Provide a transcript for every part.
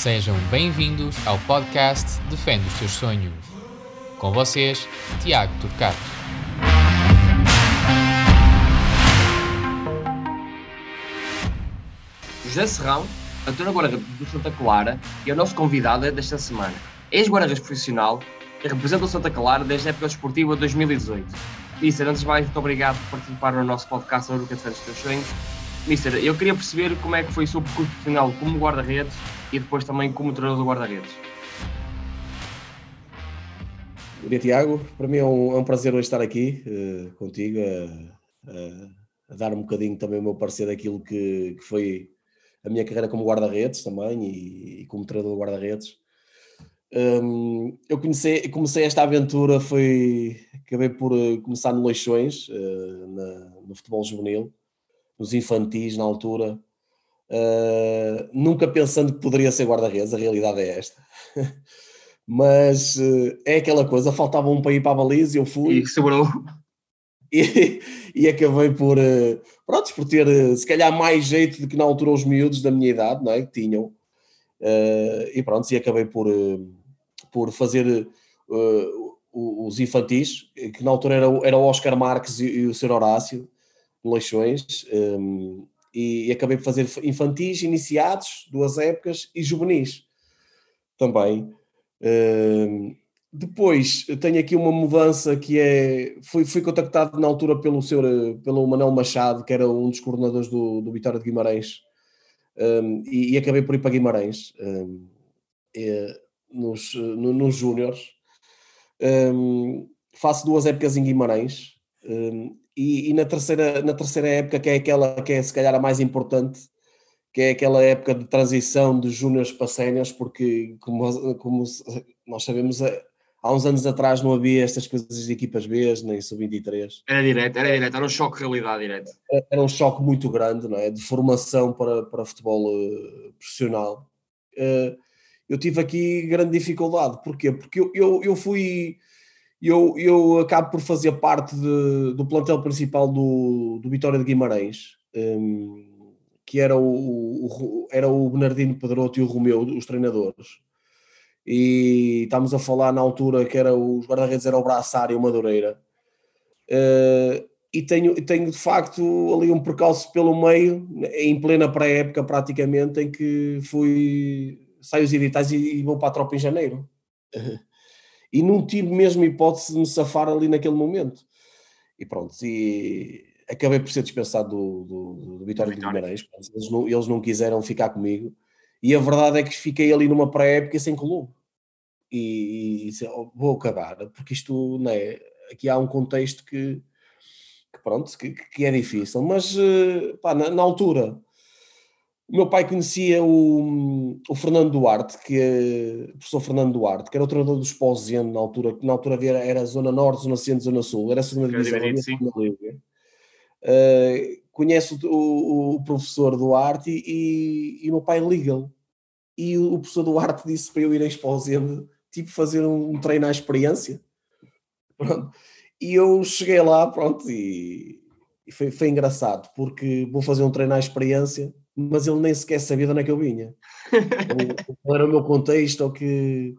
Sejam bem-vindos ao podcast Defende os Seus Sonhos. Com vocês, Tiago Turcato. José Serrão, ator guarda-redes do Santa Clara, e é o nosso convidado desta semana. Ex-guarda-redes profissional e representa o Santa Clara desde a época desportiva de 2018. Mister, antes de mais, muito obrigado por participar no nosso podcast que defende os teus sonhos. Mister, eu queria perceber como é que foi o seu percurso profissional como guarda-redes e depois também como treinador do guarda-redes. Bom dia, Tiago. Para mim é um, é um prazer hoje estar aqui uh, contigo, a, a, a, dar um bocadinho também o meu parecer daquilo que, que foi a minha carreira como guarda-redes também e, e, como treinador de guarda-redes. Um, eu comecei, comecei esta aventura, foi, acabei por eh, começar no Leixões, uh, na, no futebol juvenil, nos infantis na altura, uh, nunca pensando que poderia ser guarda-redes, a realidade é esta. Mas uh, é aquela coisa, faltava um para ir para a baliza e eu fui. E sobrou. E, e acabei por, uh, pronto, por ter se calhar mais jeito do que na altura os miúdos da minha idade, não é? Que tinham. e pronto, e acabei por, por fazer os infantis, que na altura era, era o Oscar Marques e, e o Sr. Horácio, Leixões, um, e, acabei por fazer infantis, iniciados, duas épocas, e juvenis também. Um, depois tenho aqui uma mudança que é. Fui, fui contactado na altura pelo, seu, pelo Manuel Machado, que era um dos coordenadores do, do Vitória de Guimarães, um, e, e, acabei por ir para Guimarães um, e, nos, no, nos. Um, faço duas épocas em Guimarães um, e, e, na, terceira, na terceira época, que é aquela que é se calhar a mais importante, que é aquela época de transição de júniores para séniores, porque como, como nós sabemos, eh, há uns anos atrás não havia estas coisas de equipas B, nem sub-23. Era direto, era direto, era um choque de realidade direto. Era um choque muito grande, não é? De formação para, para futebol uh, profissional. Uh, eu tive aqui grande dificuldade, porquê? Porque eu, eu, eu fui eu, eu acabo por fazer parte de, do plantel principal do, do Vitória de Guimarães, um, que era o, o, era o Bernardino Pedroto e o Romeu, os treinadores. E estamos a falar na altura que era os guarda-redes era o Braçar e o Madureira. Uh, e tenho, tenho de facto ali um percalço pelo meio, em plena pré-época praticamente, em que fui, saio os editais e, e vou para a tropa em janeiro. E não tive mesmo hipótese de me safar ali naquele momento. E pronto, e acabei por ser dispensado do, do, do Vitória de Guimarães, eles não, eles não quiseram ficar comigo, e a verdade é que fiquei ali numa pré-época sem clube. E, e oh, vou acabar, porque isto, não é, aqui há um contexto que, que pronto, que, que, é difícil, mas eh, pá, na, na altura o meu pai conhecia o, o Fernando Duarte, que é o professor Fernando Duarte, que era o treinador do Esposeno na altura, que na altura havia, era Zona Norte, Zona Centro, Zona Sul, era a segunda divisão. Uh, conhece o, o, o, professor Duarte e, e, e o meu pai liga-lhe. E o, o, professor Duarte disse para eu ir a Esposeno, tipo fazer um, um treino à experiência. Pronto. E eu cheguei lá, pronto, e, e foi, foi engraçado, porque vou fazer um treino à experiência mas ele nem sequer sabia de onde é que eu vinha. Qual era o meu contexto, ou que.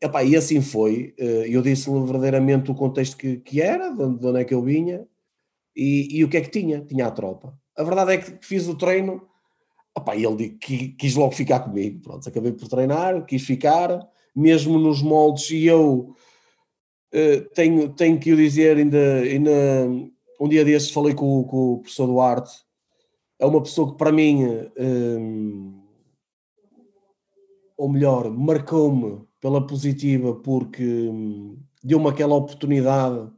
Epá, e assim foi. Eh, eu disse-lhe verdadeiramente o contexto que, que era, de onde é que eu vinha e, e, o que é que tinha. Tinha a tropa. A verdade é que fiz o treino epá, e ele quis logo ficar comigo. Pronto, acabei por treinar, quis ficar, mesmo nos moldes, e eu uh, tenho, tenho que o dizer, ainda, ainda um dia desses falei com, com o professor Duarte é uma pessoa que para mim, um, ou melhor, marcou-me pela positiva porque hum, deu-me aquela oportunidade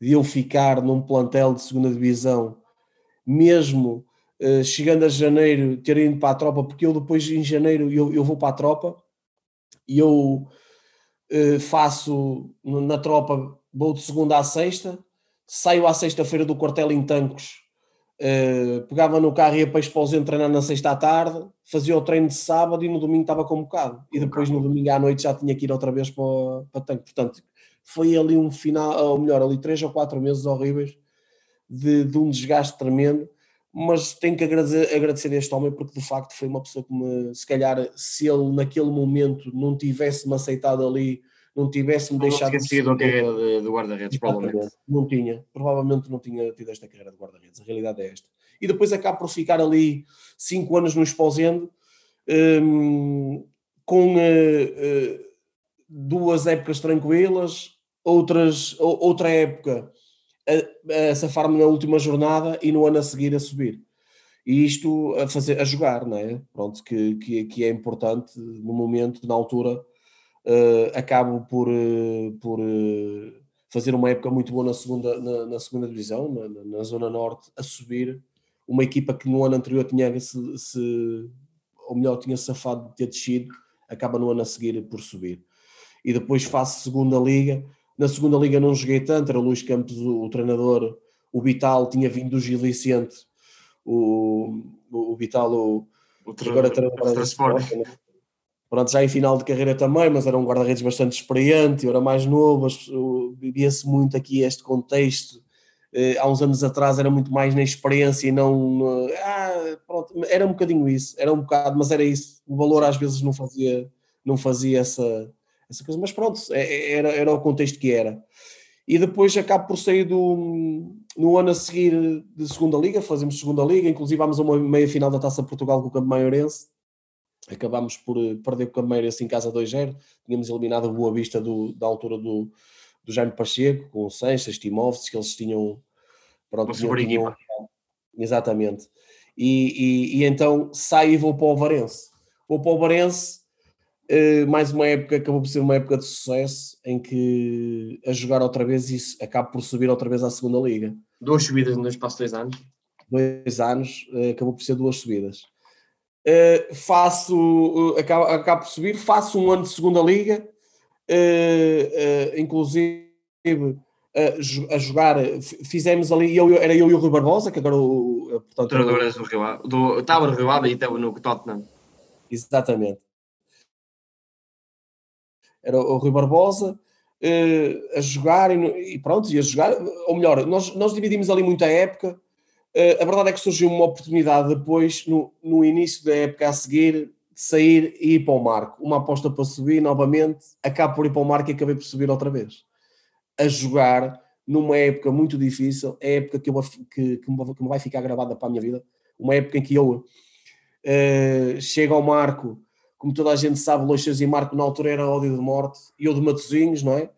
de eu ficar num plantel de segunda divisão, mesmo uh, chegando a janeiro, ter ido para a tropa, porque eu depois em janeiro eu, eu vou para a tropa e eu uh, faço na tropa, vou de segunda à sexta, saio à sexta-feira do quartel em Tancos Uh, pegava no carro e ia para Esposão treinar na sexta à tarde, fazia o treino de sábado e no domingo estava convocado. E depois no domingo à noite já tinha que ir outra vez para, para tanque. Portanto, foi ali um final, ou melhor, ali três ou quatro meses horríveis de, de um desgaste tremendo. mas tenho que agradecer, agradecer a este homem porque de facto foi uma pessoa que me, se calhar, se ele naquele momento não tivesse-me aceitado ali, não tivesse-me deixado. Não tinha a carreira de, de guarda-redes, provavelmente. Não tinha, provavelmente não tinha tido esta carreira de guarda-redes, a realidade é esta. E depois acabo por ficar ali cinco anos no Esposendo, um, com uh, uh, duas épocas tranquilas, outras, outra época a, a safar-me na última jornada e no ano a seguir a subir. E isto a, fazer, a jogar, não é? Pronto, que, que, que é importante no momento, na altura, uh, acabo por, uh, por uh, fazer uma época muito boa na segunda, na, na segunda divisão, na, na, Zona Norte, a subir. Uma equipa que no ano anterior tinha se, se ou melhor, tinha safado de ter descido, acaba no ano a seguir por subir. E depois faço segunda liga, na segunda liga não joguei tanto, era Luís Campos o, o treinador, o Vital tinha vindo do Gil Vicente, o, o, o Vital, o, o agora treinador né? Pronto, já em final de carreira também, mas era um guarda-redes bastante experiente, eu era mais novo, vivia-se muito aqui este contexto. Eh, há uns anos atrás era muito mais na experiência e não. ah, pronto, era um bocadinho isso, era um bocado, mas era isso. O valor às vezes não fazia, não fazia essa, essa coisa, mas pronto, é, é, era, era o contexto que era. E depois acabo por sair do, no ano a seguir de segunda liga, fazemos segunda liga, inclusive vamos a uma meia final da Taça Portugal com o Campo Maiorense, acabámos por eh, perder com o Campo Maiorense em casa 2-0, tínhamos eliminado a Boa Vista do, da altura do, do Jaime Pacheco, com o Sanches, Timovs, que eles tinham... Pronto, tinham, tinham, exatamente. E, e, e, então saio e vou para o Varense. Vou para o Varense Uh, mais uma época, acabou por ser uma época de sucesso em que a jogar outra vez isso acaba por subir outra vez à segunda liga. Duas subidas no espaço de dois anos? Dois anos, uh, acabou por ser duas subidas. Uh, faço, acabo, acabo por subir, faço um ano de segunda liga, inclusive a jogar, fizemos ali, eu, era eu e o Rui Barbosa, que agora o. Portanto, o do estava no Rio Ave e estava no Tottenham. Exatamente era o Rui Barbosa, uh, a jogar e, e, pronto, e a jogar, ou melhor, nós, nós dividimos ali muita época. Uh, a verdade é que surgiu uma oportunidade depois, no, no início da época a seguir, de sair e ir para o Marco. Uma aposta para subir novamente, acabo por ir para o Marco e acabei por subir outra vez. A jogar numa época muito difícil, é a época que, eu, que, que, me, vai ficar gravada para a minha vida. Uma época em que eu uh, chego ao Marco como toda a gente sabe, Leixões e Marco na altura era ódio de morte, e eu de Matosinhos, não é?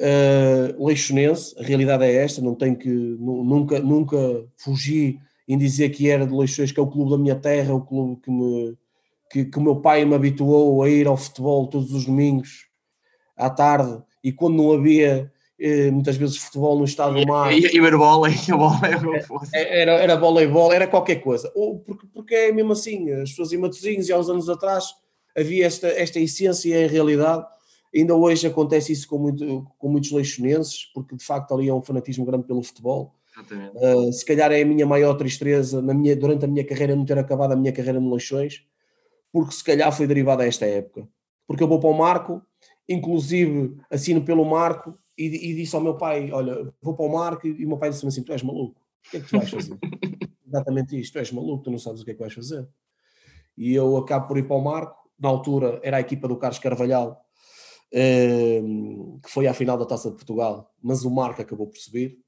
Uh, Leixonense, a realidade é esta, não tenho que, nunca, nunca fugi em dizer que era de Leixões, que é o clube da minha terra, o clube que, me, que, que o meu pai me habituou a ir ao futebol todos os domingos à tarde, e quando não havia eh, muitas vezes futebol no estado do mar. E, e, ver bola, e bola é, era, era voleibol, era qualquer coisa. Ou porque, porque é mesmo assim, as pessoas em Matosinhos e há uns anos atrás havia esta, esta essência em realidade. Ainda hoje acontece isso com, muito, com muitos leixonenses, porque de facto ali é um fanatismo grande pelo futebol. Uh, se calhar é a minha maior tristeza na minha, durante a minha carreira não ter acabado a minha carreira no Leixões, porque se calhar foi derivada a esta época. Porque eu vou para o Marco, inclusive assino pelo Marco e, e disse ao meu pai: Olha, vou para o Marco, e o meu pai disse-me assim: Tu és maluco, o que é que tu vais fazer? Exatamente isto, tu és maluco, tu não sabes o que é que vais fazer. E eu acabo por ir para o Marco, na altura era a equipa do Carlos Carvalhal, que foi à final da Taça de Portugal, mas o Marco acabou por subir.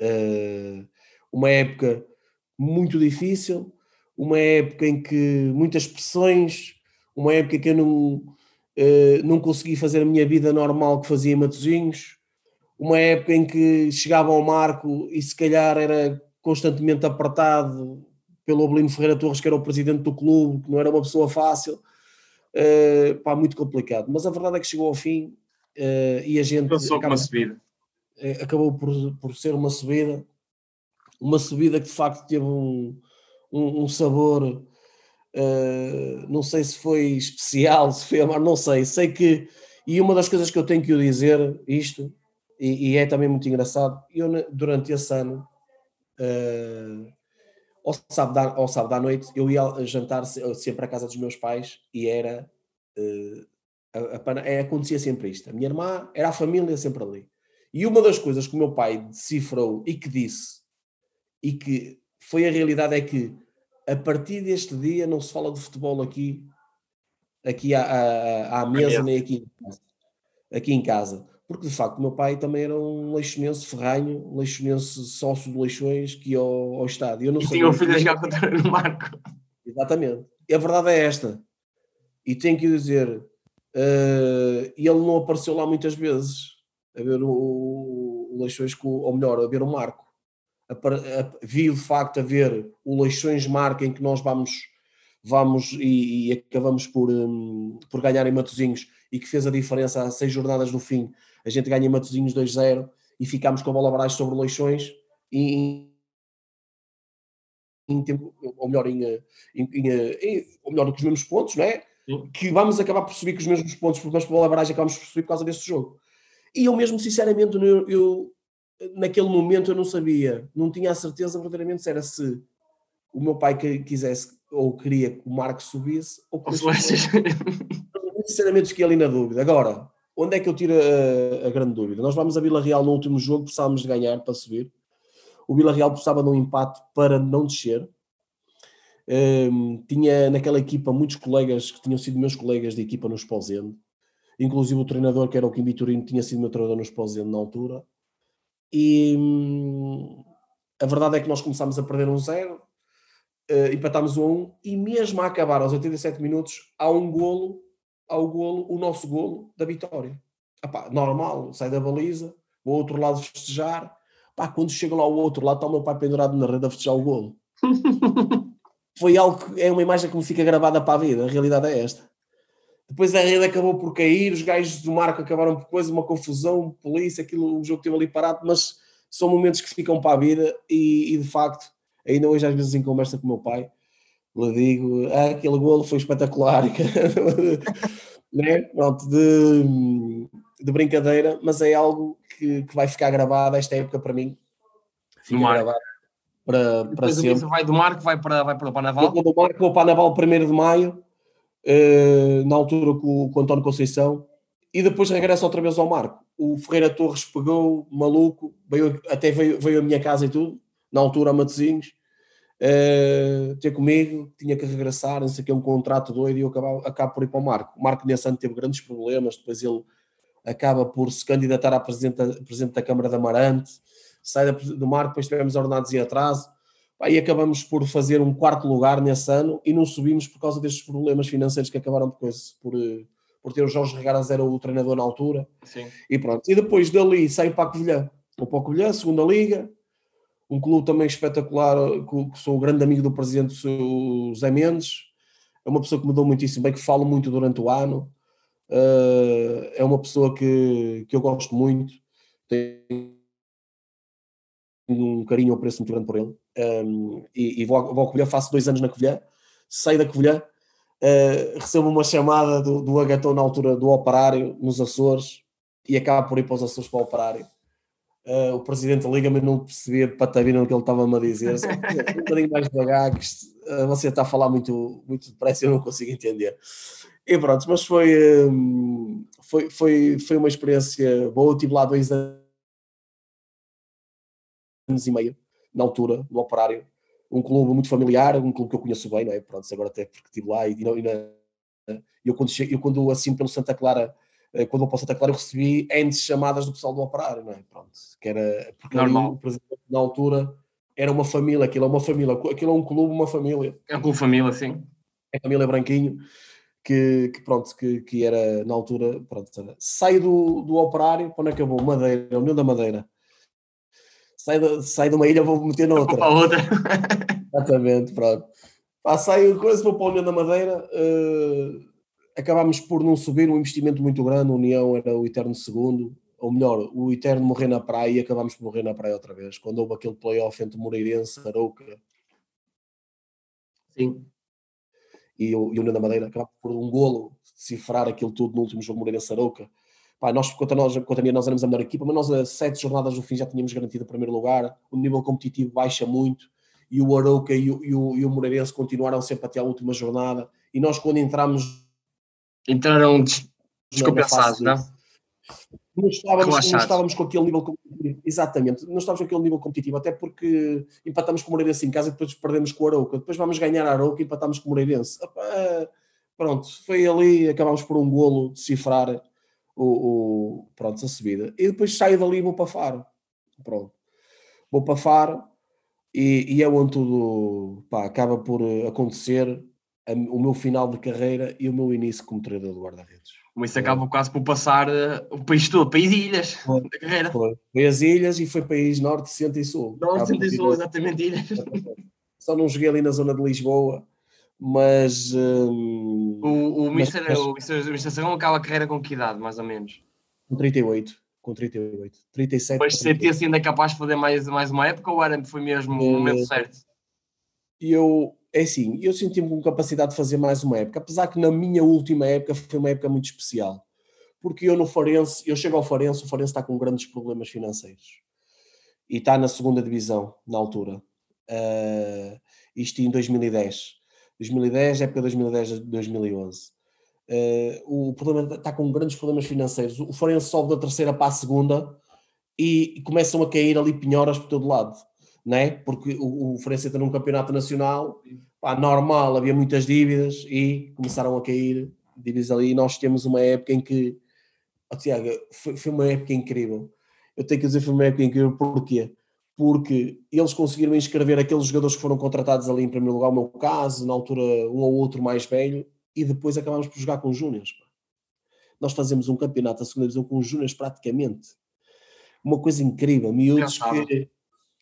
Eh, uma época muito difícil, uma época em que muitas pressões, uma época que eu não, eh, não consegui fazer a minha vida normal que fazia em Matosinhos, uma época em que chegava ao Marco e se calhar era constantemente apertado pelo Abelino Ferreira Torres, que era o presidente do clube, que não era uma pessoa fácil uh, pá, muito complicado. Mas a verdade é que chegou ao fim uh, e a gente. Passou acaba, uma subida. Uh, acabou por, por ser uma subida, uma subida que de facto teve um, um, um sabor. Não sei se foi especial, se foi amar, não sei. Sei que, e uma das coisas que eu tenho que o dizer, isto, e, e é também muito engraçado, eu durante esse ano, uh, ao sábado, à, ao sábado à noite eu ia jantar sempre à casa dos meus pais e era. Uh, a, a, é, acontecia sempre isto. A minha irmã era a família sempre ali. E uma das coisas que o meu pai decifrou e que disse, e que foi a realidade é que a partir deste dia não se fala de futebol aqui, aqui à, à, à mesa, nem aqui. Aqui em casa. Porque de facto o meu pai também era um leixonense ferranho, um leixonense sócio de leixões que ia ao, ao estádio. Eu não E tinha o filho a jogar contra o Marco. Exatamente. E a verdade é esta. E tenho que dizer, eh, ele não apareceu lá muitas vezes a ver o, o Leixões, com, ou melhor, a ver o Marco. Apar- a- vi de facto a ver o Leixões Marco em que nós vamos, vamos e, e acabamos por, hum, por ganhar em Matosinhos e que fez a diferença a seis jornadas no fim. A gente ganha Matosinhos 2-0 e ficámos com a bola abaixo sobre Leixões e em tempo, ou melhor, em, em, em, ou melhor, com os mesmos pontos, não é? Sim. Que vamos acabar por subir com os mesmos pontos, nós, pela barragem, acabamos por subir por causa desse jogo. E eu mesmo, sinceramente, eu, eu, naquele momento eu não sabia, não tinha a certeza verdadeiramente se era se o meu pai que quisesse ou queria que o Marco subisse ou que Ou eu se vais- sinceramente fiquei ali na dúvida. Agora, onde é que eu tiro a, a grande dúvida? Nós vamos a Vila Real no último jogo, precisávamos de ganhar para subir. O Vila Real precisava de um empate para não descer. Hum, tinha naquela equipa muitos colegas que tinham sido meus colegas de equipa no Esposende. Inclusive o treinador, que era o Kim Vitorino, tinha sido meu treinador no Esposende na altura. E hum, a verdade é que nós começámos a perder um zero, eh, empatámos um um, e mesmo a acabar aos 87 minutos, há um golo ao golo, o nosso golo da vitória. Epá, normal, sai da baliza, o outro lado festejar. Pá, quando chega lá ao outro lado, está o meu pai pendurado na rede a festejar o golo. Foi algo que é uma imagem que me fica gravada para a vida, a realidade é esta. Depois a rede acabou por cair, os gajos do Marco acabaram por coisa, uma confusão, polícia, aquilo, o jogo esteve ali parado, mas são momentos que ficam para a vida e, e, de facto, ainda hoje às vezes em conversa com o meu pai, lhe digo, ah, aquele golo foi espetacular, né? Pronto, de, de brincadeira, mas é algo que, que vai ficar gravado esta época para mim. Fica No gravado para, para Depois o sempre. Vai do Marco, vai para, vai para o Panaval. Vou do Marco, vou para a Naval 1 de Maio, eh, na altura com, com o António Conceição, e depois regresso outra vez ao Marco. O Ferreira Torres pegou, maluco, veio, até veio, veio à minha casa e tudo, na altura a Matosinhos, eh, ter comigo, tinha que regressar, não sei o que, um contrato doido, e eu acabo, acabo por ir para o Marco. O Marco nesse ano teve grandes problemas, depois ele acaba por se candidatar a presidente, presidente da Câmara de Amarante, sai do Marco, depois tivemos ordenados em atraso, e acabamos por fazer um quarto lugar nesse ano e não subimos por causa destes problemas financeiros que acabaram por, por, eh, por ter o Jorge Regaras era o treinador na altura Sim. e pronto. E depois dali saio para a Covilhã, vou para a Covilhã, segunda liga, um clube também espetacular, eh, que sou grande amigo do presidente o Zé Mendes, é uma pessoa que me deu muitíssimo bem, que falo muito durante o ano, eh, é uma pessoa que, que eu gosto muito, tenho um carinho e um apreço muito grande por ele. Um, e, e vou, vou a Covilhã, faço dois anos na Covilhã, saio da Covilhã, uh, recebo uma chamada do, do Agatão na altura do operário, nos Açores, e acabo por ir para os Açores para o operário. Uh, o presidente liga-me e não percebia patavina no que ele estava-me a dizer. Só, um bocadinho mais devagar, que uh, você está a falar muito, muito depressa e eu não consigo entender. E pronto, mas foi, um, foi, foi, foi uma experiência boa. Eu estive lá dois anos e meio, na altura, no Operário. Um clube muito familiar, um clube que eu conheço bem, não é? Pronto, agora até porque estive lá e, e, na, eu, quando eu quando assim pelo Santa Clara, quando vou para o Santa Clara, eu recebi N chamadas do pessoal do Operário, não é? Pronto, que era, porque ali Normal. o presidente na altura era uma família, aquilo é uma família, aquilo é um clube, uma família É um clube família, sim. é a família Branquinho, que, que pronto, que, que era na altura, pronto, sai do, do operário, para onde é eu vou? Madeira, União da Madeira. Sai, da, sai de uma ilha, vou meter noutra. Para outra. Exatamente, pronto. Pá, saio coisa, vou para a União da Madeira, eh, acabámos por não subir, um investimento muito grande, a União era o eterno segundo, ou melhor, o eterno morrer na praia e acabámos por morrer na praia outra vez, quando houve aquele playoff entre Moreirense, Arouca Sim. e o, e o União da Madeira acabámos por um golo decifrar aquilo tudo no último jogo Moreirense Arouca. Pá, nós, contra nós, contra mim, nós éramos a melhor equipa, mas nós a sete jornadas do fim já tínhamos garantido o primeiro lugar, o nível competitivo baixa muito, e o Arouca e o, e o, e o Moreirense continuaram sempre até a última jornada, e nós quando entramos Entraram des- descompensados, não? de- não estávamos, não estávamos com aquele nível competitivo. Exatamente, não estávamos com aquele nível competitivo, até porque empatamos com o Moreirense em casa e depois perdemos com o Arouca. Depois vamos ganhar a Arouca e empatamos com o Moreirense. Pronto, foi ali, acabámos por um golo decifrar o, o, pronto, a subida. E depois saio dali e vou para Faro. Pronto. Vou para Faro e, e é onde tudo pá, acaba por acontecer o meu final de carreira e o meu início como treinador de guarda-redes. Mas isso acaba quase por passar uh, o país todo, país e ilhas foi, da carreira. Foi. foi as ilhas e foi país norte, centro e sul. Norte, centro e sul, exatamente ilhas. Só não joguei ali na zona de Lisboa, mas... Um, o, o, Mister, mas, o, Mister, o Mister Serrão acaba a carreira com que idade, mais ou menos? Com 38. Com 38. 37. Mas sentia-se ainda capaz de fazer mais, mais uma época ou era, foi mesmo o momento certo? Eu é assim, eu senti-me com capacidade de fazer mais uma época, apesar que na minha última época foi uma época muito especial. Porque eu no Farense, eu chego ao Farense, o Farense está com grandes problemas financeiros. E está na segunda divisão, na altura. Uh, isto em 2010. 2010, época 2010-2011. Uh, o problema está com grandes problemas financeiros. O Farense sobe da terceira para a segunda e, e começam a cair ali pinhoras por todo lado né? porque o, o Farense num campeonato nacional, pá, normal, havia muitas dívidas e começaram a cair dívidas ali. E nós temos uma época em que, oh, Tiago, foi, foi uma época incrível. Eu tenho que dizer foi uma época incrível, porquê? Porque eles conseguiram inscrever aqueles jogadores que foram contratados ali em primeiro lugar, o meu caso, na altura um ou outro mais velho, e depois acabámos por jogar com os Júniors. Nós fazemos um campeonato da segunda divisão com os Júniors praticamente. Uma coisa incrível, miúdos que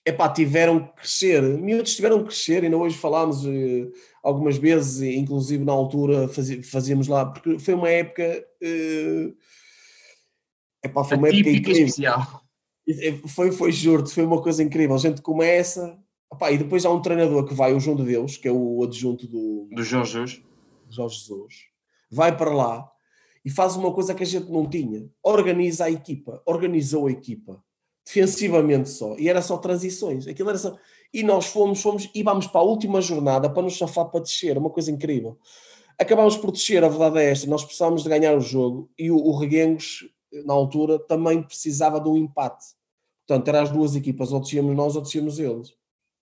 epá, tiveram que crescer, miúdos tiveram que crescer, ainda hoje falámos uh, algumas vezes, inclusive na altura fazíamos lá, porque foi uma época, uh, epá, foi uma época incrível. especial. Foi, foi, juro foi uma coisa incrível. A gente começa, epá, e depois há um treinador que vai, o João de Deus, que é o adjunto do, do Jorge Jesus. Jorge Jesus, vai para lá e faz uma coisa que a gente não tinha, organiza a equipa, organizou a equipa defensivamente só, e era só transições, aquilo era só... E nós fomos, fomos e vamos para a última jornada para nos chafar para descer, uma coisa incrível. Acabámos por descer, a verdade é esta, nós precisávamos de ganhar o jogo e o, o Reguengos, na altura, também precisava de um empate. Portanto, eram as duas equipas, ou descíamos nós ou descíamos eles.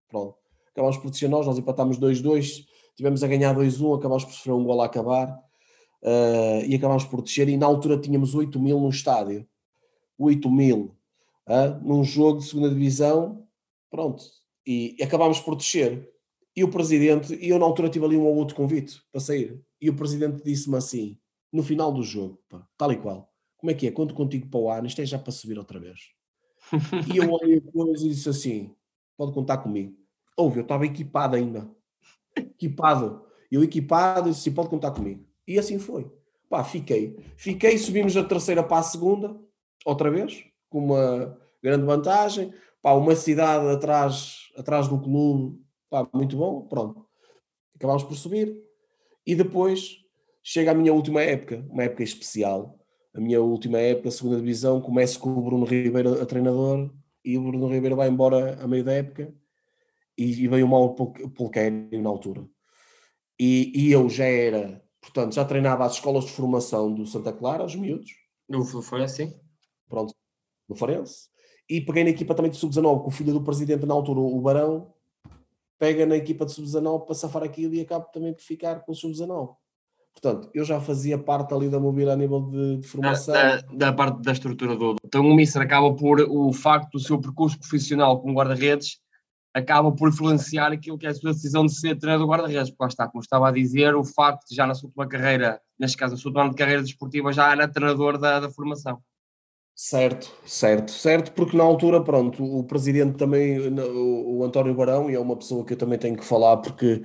Pronto. Acabámos por descer nós, nós empatámos 2-2, tivemos a ganhar 2-1, acabámos por sofrer um gol a acabar uh, e acabámos por descer. E na altura tínhamos 8 mil no estádio. 8 mil uh, num jogo de segunda divisão, pronto, e, acabámos por descer. E o presidente, e eu na altura tive ali um ou outro convite para sair, e o presidente disse-me assim, no final do jogo, pá, tal e qual, como é que é? Conto contigo para o ano, isto é já para subir outra vez. e eu olhei depois e disse assim: pode contar comigo. Ouve, eu estava equipado ainda. Equipado. Eu equipado, disse: pode contar comigo. E assim foi. Pá, fiquei. Fiquei, subimos da terceira para a segunda, outra vez com uma grande vantagem. Pá, uma cidade atrás, atrás do clube, pá, muito bom, pronto. Acabámos por subir. E depois chega a minha última época, uma época especial. A minha última época, segunda divisão, começo com o Bruno Ribeiro a treinador e o Bruno Ribeiro vai embora a meio da época e, e veio o Mauro Polquério na altura. E, e, eu já era, portanto, já treinava as escolas de formação do Santa Clara, os miúdos. Não foi assim? Pronto, no Farense. E peguei na equipa também de sub-19, com o filho do presidente na altura, o Barão, pega na equipa de sub-19 para safar aquilo e acabo também por ficar com o sub-19. Portanto, eu já fazia parte ali da mobília a nível de, de formação. Da, da, da, parte da estrutura do. Então, o Mister acaba por o facto do seu percurso profissional como guarda-redes acaba por influenciar aquilo que é a sua decisão de ser treinador guarda-redes, porque lá está, como estava a dizer, o facto de já na sua última carreira, neste caso, na sua última carreira desportiva, já era treinador da, da formação. Certo, certo, certo, porque na altura, pronto, o presidente também, o, António Barão, e é uma pessoa que eu também tenho que falar, porque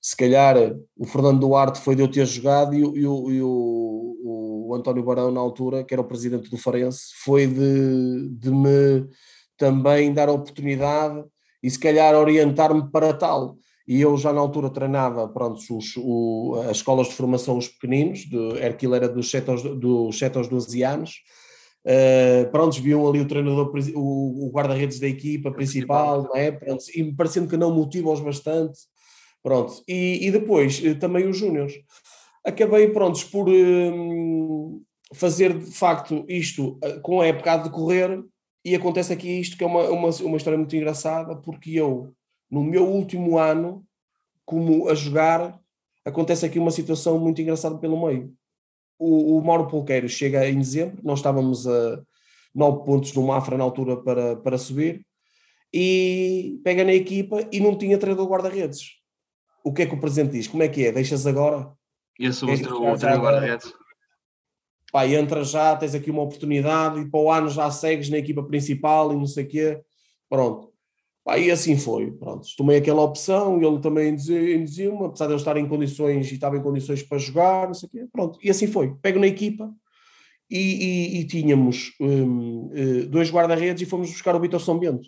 se calhar o Fernando Duarte foi de eu ter jogado e, e, o, e o, o, António Barão, na altura, que era o presidente do Farense, foi de, de me também dar a oportunidade e se calhar orientar-me para tal. E eu já na altura treinava pronto, os, o, as escolas de formação, os pequeninos, de, Herquil era dos 7 aos, dos 7 aos 12 anos, Uh, prontos, viam ali o treinador, o, guarda-redes da equipa principal, não é? Prontos, e parecendo que não motiva-os bastante. Pronto. E, e depois eh, também os Júniors. Acabei, prontos, por, um, fazer de facto isto com a época a decorrer e acontece aqui isto que é uma, uma, uma história muito engraçada porque eu, no meu último ano como a jogar, acontece aqui uma situação muito engraçada pelo meio. O, o Mauro Polqueiro chega em dezembro, nós estávamos a nove pontos no Mafra na altura para, para subir, e pega na equipa e não tinha treinador guarda-redes. O que é que o presidente diz? Como é que é? Deixas agora? E assume o treinador guarda-redes. Pá, entra já, tens aqui uma oportunidade e para o ano já segues na equipa principal e não sei o quê. Pronto. E assim foi. Pronto. Tomei aquela opção e ele também induzia-me, apesar de eu estar em condições e estava em condições para jogar, não sei o quê. Pronto. E assim foi. Pego na equipa e, e, e tínhamos um, eh, dois guarda-redes e fomos buscar o Vitor São Bento.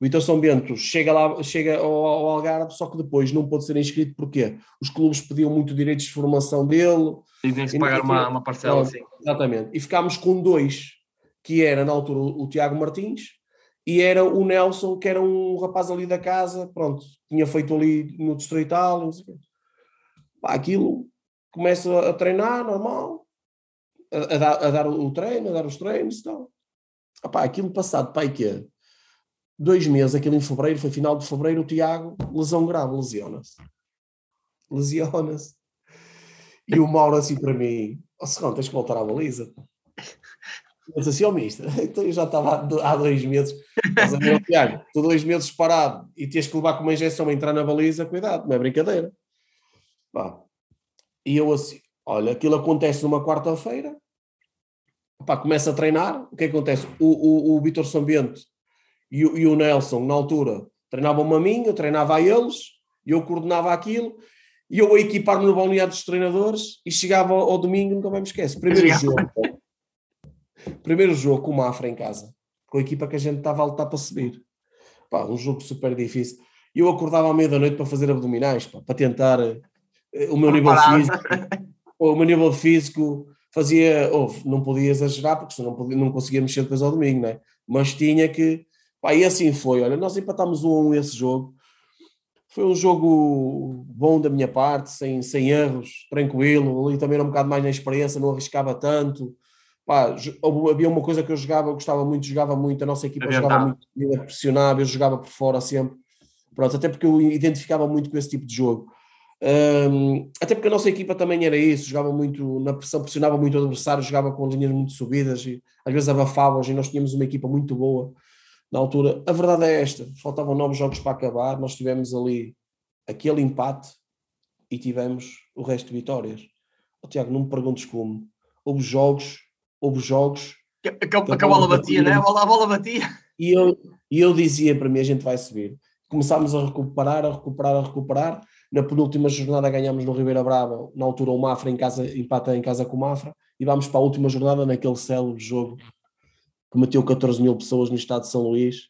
O Vitor São Bento chega, lá, chega ao, ao, Algarve, só que depois não pôde ser inscrito porque os clubes pediam muito direitos de formação dele. E tem que pagar uma, uma parcela, assim. Exatamente. E ficámos com dois, que era na altura o Tiago Martins e era o Nelson, que era um rapaz ali da casa, pronto, tinha feito ali no Distrital, não sei o quê. Pá, aquilo começa a treinar, normal, a, a, dar, a, dar, o treino, a dar os treinos e tal. Epá, aquilo passado, pai, que dois meses, aquilo em fevereiro, foi final de fevereiro, o Tiago, lesão grave, lesiona-se. Lesiona-se. E o Mauro assim para mim, ó oh, Serrão, tens que voltar à baliza. Disse assim, ó oh, mister, então eu já estava há dois meses, estás a ver, Tiago, tu dois meses parado e tens que levar com uma injeção a entrar na baliza, cuidado, não é brincadeira. Pá. E eu assim, olha, aquilo acontece numa quarta-feira, começa a treinar, o que, é que acontece? O, o, o Vitor São Bento e, e o Nelson, na altura, treinavam-me a mim, eu treinava a eles, eu coordenava aquilo, e eu a equipar-me no balneário dos treinadores, e chegava ao, domingo, nunca mais me esquece. Primeiro jogo, primeiro jogo com o Mafra em casa, com a equipa que a gente estava a lutar para subir. Pá, um jogo super difícil. Eu acordava à meia da noite para fazer abdominais, pá, para tentar uh, o meu nível físico. o meu nível físico fazia, oh, não podia exagerar, porque senão não, podia, não conseguia mexer depois ao domingo, né? mas tinha que Pá, e assim foi, olha, nós empatámos um a um esse jogo. Foi um jogo bom da minha parte, sem, sem erros, tranquilo. Ali também era um bocado mais na experiência, não arriscava tanto. Pá, havia uma coisa que eu jogava, gostava muito, jogava muito, a nossa equipa é jogava muito, eu pressionava, eu jogava por fora sempre. Pronto, até porque eu identificava muito com esse tipo de jogo. Um, até porque a nossa equipa também era isso, jogava muito na pressão, pressionava muito o adversário, jogava com linhas muito subidas e às vezes abafávamos e nós tínhamos uma equipa muito boa na altura. A verdade é esta: faltavam nove jogos para acabar, nós tivemos ali aquele empate e tivemos o resto de vitórias. Oh, Tiago, não me perguntes como. Houve jogos, houve jogos. Que, que, a bola batia, né? A bola, a bola batia. E eu, e eu dizia para mim: a gente vai subir. Começámos a recuperar, a recuperar, a recuperar. Na penúltima jornada ganhámos no Ribeira Brava, na altura o Mafra em casa, empata em casa com o Mafra, e vamos para a última jornada naquele célebre jogo que meteu 14 mil pessoas no estado de São Luís,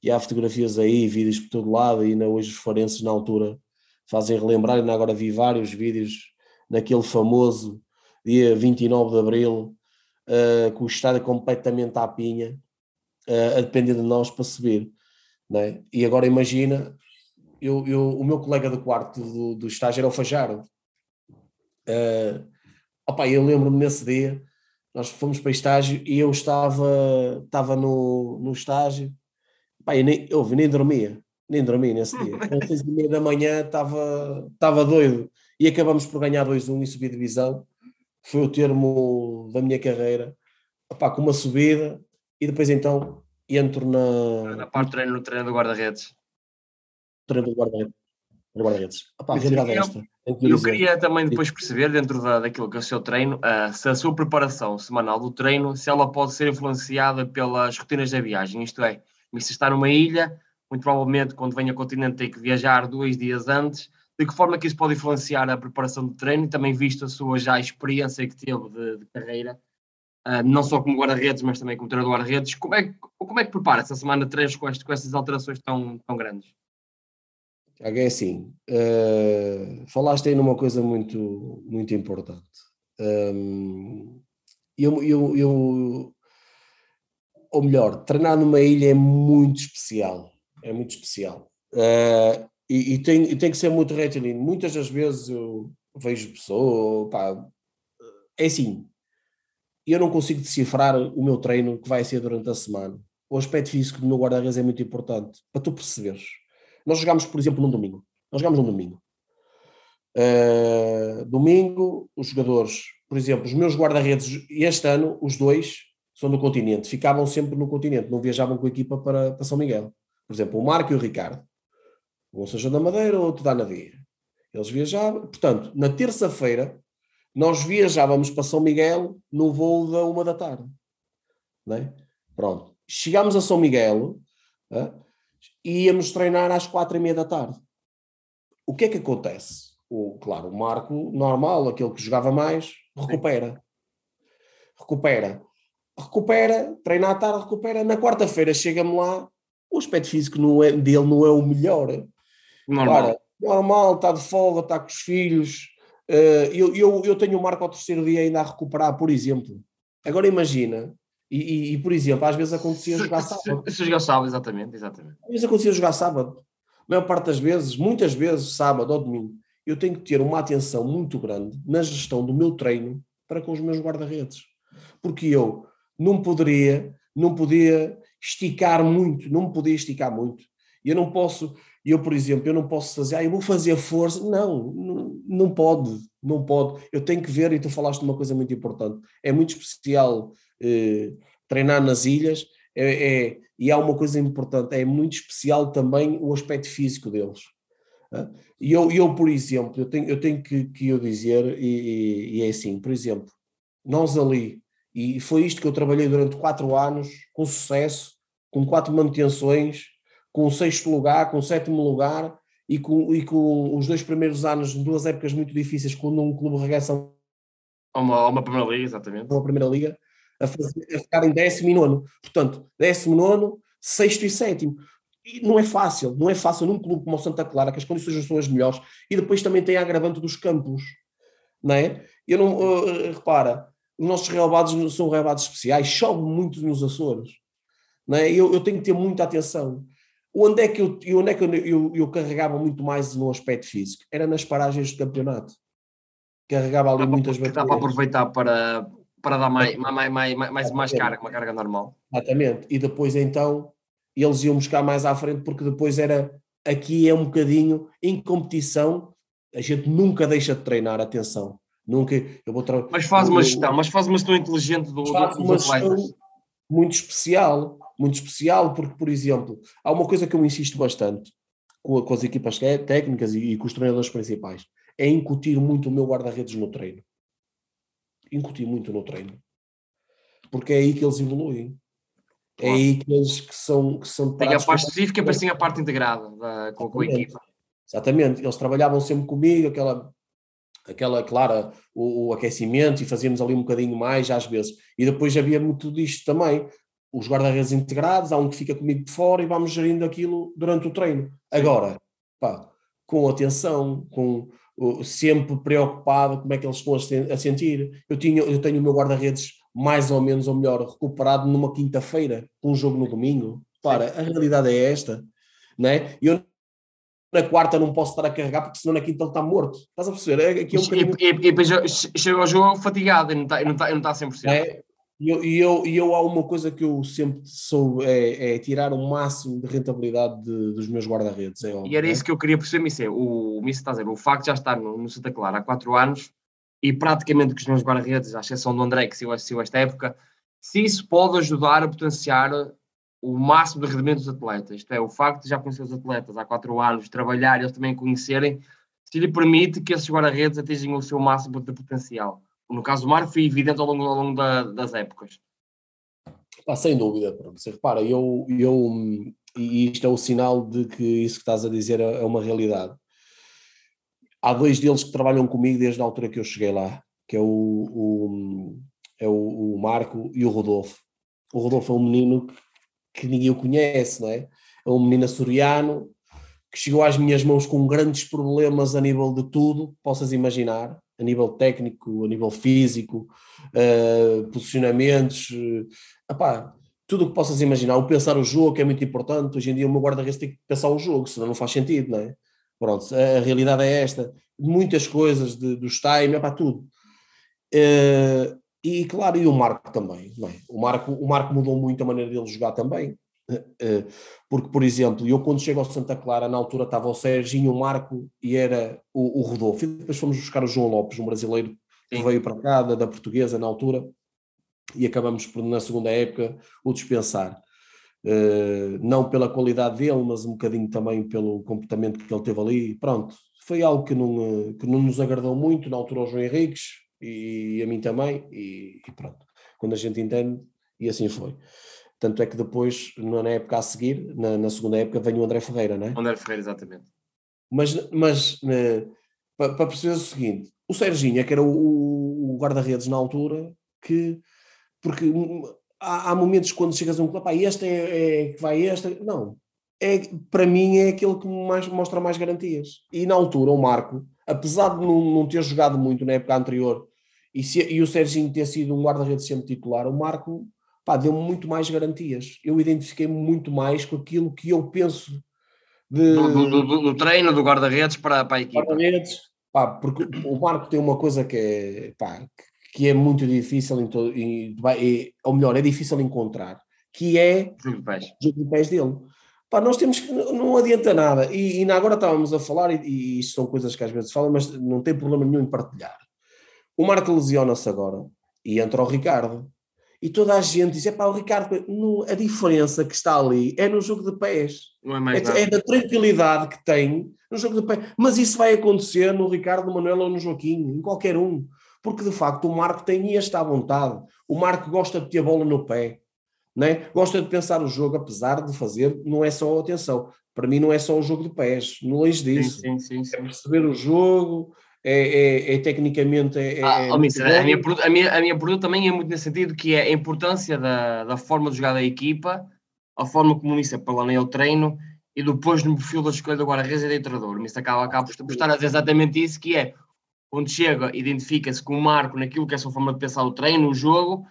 e há fotografias aí, vídeos por todo lado, e ainda hoje os forenses na altura fazem relembrar, ainda agora vi vários vídeos naquele famoso dia 29 de Abril, uh, com o estado completamente à pinha, uh, a depender de nós para subir. É? E agora imagina, eu, eu, o meu colega do quarto do, do estágio era o Fajaro. Uh, opa, eu lembro-me nesse dia, nós fomos para estágio e eu estava, estava no, no estágio, pá, eu nem, eu nem dormia, nem dormia nesse dia. Às seis e meia da manhã estava, estava doido e acabamos por ganhar 2-1 e subir divisão. Foi o termo da minha carreira, com uma subida e depois então entro na. Na parte do treino, no treino do guarda-redes. Treino do guarda-redes guarda-redes. a realidade é esta. Eu queria também depois perceber, dentro da, daquilo que é o seu treino, uh, se a sua preparação semanal do treino, se ela pode ser influenciada pelas rotinas da viagem, isto é, se está numa ilha, muito provavelmente quando vem ao continente tem que viajar dois dias antes, de que forma que isso pode influenciar a preparação do treino também visto a sua já experiência que teve de, de carreira, uh, não só como guarda-redes, mas também como treinador guarda-redes, como é, como é que prepara essa semana de treinos com, este, com essas alterações tão, tão grandes? Tiago, é assim, uh, falaste aí numa coisa muito, muito importante. Um, eu, eu, eu, ou melhor, treinar numa ilha é muito especial, é muito especial. Uh, e, e, tem, e tem que ser muito retilíneo. Muitas das vezes eu vejo pessoas, pá, é assim, eu não consigo decifrar o meu treino que vai ser durante a semana. O aspecto físico do meu guarda-redes é muito importante, para tu perceberes. Nós jogamos, por exemplo, num domingo. Nós jogamos num domingo. Uh, domingo, os jogadores, por exemplo, os meus guarda-redes, este ano, os dois são do continente, ficavam sempre no continente, não viajavam com a equipa para, para São Miguel. Por exemplo, o Marco e o Ricardo. Um seja da Madeira, outro da Nadia. Eles viajavam, portanto, na terça-feira, nós viajávamos para São Miguel no voo da uma da tarde. É? Pronto. Chegámos a São Miguel é? e íamos treinar às quatro e meia da tarde. O que é que acontece? O, claro, o Marco, normal, aquele que jogava mais, recupera. Recupera. Recupera, treina à tarde, recupera. Na quarta-feira chega-me lá, o aspecto físico não é, dele não é o melhor. Normal. Claro, normal, está de folga, está com os filhos, Uh, eu, eu, eu tenho o Marco ao terceiro dia ainda a recuperar, por exemplo. Agora imagina, e, e, e por exemplo, às vezes acontecia jogar sábado. Se, jogar sábado, exatamente, exatamente. Às vezes acontecia jogar sábado. A maior parte das vezes, muitas vezes, sábado ou domingo, eu tenho que ter uma atenção muito grande na gestão do meu treino para com os meus guarda-redes. Porque eu não poderia, não podia esticar muito, não podia esticar muito. Eu não posso, eu, por exemplo, eu não posso fazer, ah, eu vou fazer força. Não, não, não pode, não pode. Eu tenho que ver, e tu falaste de uma coisa muito importante. É muito especial eh, treinar nas ilhas, é, é, e há uma coisa importante, é muito especial também o aspecto físico deles. E eu, eu, por exemplo, eu tenho, eu tenho que, que eu dizer, e, e é assim, por exemplo, nós ali, e foi isto que eu trabalhei durante quatro anos, com sucesso, com quatro manutenções, com o sexto lugar, com o sétimo lugar e com, e com os dois primeiros anos, duas épocas muito difíceis, quando um clube regressa a uma, uma primeira liga, exatamente. Uma primeira liga, a, fazer, a ficar em décimo e nono. Portanto, décimo nono, sexto e sétimo. E não é fácil, não é fácil num clube como o Santa Clara, que as condições não são as melhores, e depois também tem a agravante dos campos, não é? Eu não, uh, repara, os nossos relevados são relevados especiais, chove muito nos Açores, não é? Eu, eu tenho que ter muita atenção. Onde é que eu, onde é que eu, eu, eu, carregava muito mais no aspecto físico? Era nas paragens de campeonato. Carregava ali dá muitas baterias. Dá para aproveitar para, para dar mais, mais, mais, mais, mais carga, uma carga normal. Exatamente. E depois então eles iam buscar mais à frente porque depois era aqui é um bocadinho em competição a gente nunca deixa de treinar, atenção. Nunca, eu vou. Mas faz uma gestão, mas faz uma gestão inteligente do, faz uma gestão muito especial muito especial, porque, por exemplo, há uma coisa que eu insisto bastante com, com as equipas técnicas e, e, com os treinadores principais, é incutir muito o meu guarda-redes no treino. Incutir muito no treino. Porque é aí que eles evoluem. É aí que eles que são que são Tem a parte específica e depois a parte integrada da, com, com, a equipa. Exatamente, eles trabalhavam sempre comigo, aquela, aquela claro, o, o, aquecimento e fazíamos ali um bocadinho mais às vezes. E depois havia muito disto também os guarda-redes integrados, há um que fica comigo de fora e vamos gerindo aquilo durante o treino. Agora, pá, com atenção, com sempre preocupado como é que eles estão a sentir. Eu, tinha, eu tenho o meu guarda-redes mais ou menos, ou melhor, recuperado numa quinta-feira, com um jogo no domingo. Para, a realidade é esta, né? Eu na quarta não posso estar a carregar porque senão na quinta ele está morto. Estás a perceber? É, aqui é um e, e, e depois chega ao jogo fatigado e não está, não está, não está a 100%. É, e eu, e, eu, e eu há uma coisa que eu sempre sou, é, é tirar o máximo de rentabilidade de, dos meus guarda-redes. É e era é? isso que eu queria perceber, Missé. O Missé está a dizer, o facto de já estar no, no Santa Clara há quatro anos e praticamente com os meus guarda-redes, à exceção do André, que saiu esta época, se isso pode ajudar a potenciar o máximo de rendimento dos atletas. Isto é, o facto de já conhecer os atletas há quatro anos, trabalhar e eles também conhecerem, se lhe permite que esses guarda-redes atinjam o seu máximo de potencial no caso do Mário, foi evidente ao longo, ao longo da, das épocas. Ah, sem dúvida, você repara, eu, eu, e isto é o sinal de que isso que estás a dizer é, é uma realidade. Há dois deles que trabalham comigo desde a altura que eu cheguei lá, que é o, o é o, o, Marco e o Rodolfo. O Rodolfo é um menino que ninguém o conhece, não é? É um menino açoriano que chegou às minhas mãos com grandes problemas a nível de tudo, possas imaginar a nível técnico, a nível físico, uh, posicionamentos, uh, epá, tudo o que possas imaginar. O pensar o jogo é muito importante. Hoje em dia, o meu guarda-redes tem que pensar o jogo, senão não faz sentido, não é? Pronto, a, a realidade é esta. Muitas coisas de, dos time, epá, tudo. Uh, E claro, e o Marco também. É? O, Marco, o Marco mudou muito a maneira dele jogar também. Eh, eh, porque, por exemplo, eu quando chego ao Santa Clara, na altura estava o Serginho, o Marco e era o, o Rodolfo. E depois fomos buscar o João Lopes, um brasileiro que veio para cá, da, da portuguesa na altura, e acabamos por, na segunda época, o dispensar. Uh, não pela qualidade dele, mas um bocadinho também pelo comportamento que ele teve ali. Pronto, foi algo que não, que não nos agradou muito, na altura ao João Henriques e a mim também, e, e pronto. Quando a gente entende, e assim foi. Tanto é que depois, na época a seguir, na, na segunda época, vem o André Ferreira, não é? André Ferreira, exatamente. Mas, mas uh, para, perceber o seguinte, o Serginho, é que era o, o guarda-redes na altura, que porque há, há, momentos quando chegas a um clube, ah, este é, é que vai este, não, é, para mim é aquele que mais, mostra mais garantias. E na altura o Marco, apesar de não, não ter jogado muito na época anterior, e, se, e o Serginho ter sido um guarda-redes sempre titular, o Marco deu-me muito mais garantias. Eu identifiquei-me muito mais com aquilo que eu penso de... do, do, do, do treino do guarda-redes para, para a equipa. Guarda-redes, pá, porque o Marco tem uma coisa que é, pá, que é muito difícil, em todo, e, ou melhor, é difícil encontrar, que é jogo de pés, jogo de pés dele. Pá, nós temos que, não adianta nada, e, e agora estávamos a falar, e, e isto são coisas que às vezes falam, mas não tem problema nenhum em partilhar. O Marco lesiona-se agora, e entra o Ricardo, e toda a gente diz, é pá, o Ricardo, no, a diferença que está ali é no jogo de pés. Não é, mais é, é da tranquilidade que tem no jogo de pés. Mas isso vai acontecer no Ricardo, no Manuel ou no Joaquim, em qualquer um porque de facto o Marco tem esta vontade. O Marco gosta de ter a bola no pé, né? gosta de pensar o jogo, apesar de fazer, não é só atenção. Para mim, não é só o jogo de pés, não longe disso. Sim, sim, sim, é perceber o jogo, é, é, é tecnicamente. É, ah, é oh, mister, a, minha, a, minha, a minha pergunta também é muito nesse sentido, que é a importância da, da forma de jogar da equipa, a forma como isso é planeia o treino e depois no perfil da escolha do guarda-redes e do treinador. Mister acaba, acaba por estar a dizer exatamente isso, que é quando chega, identifica-se com o marco naquilo que é a sua forma de pensar o treino, o jogo,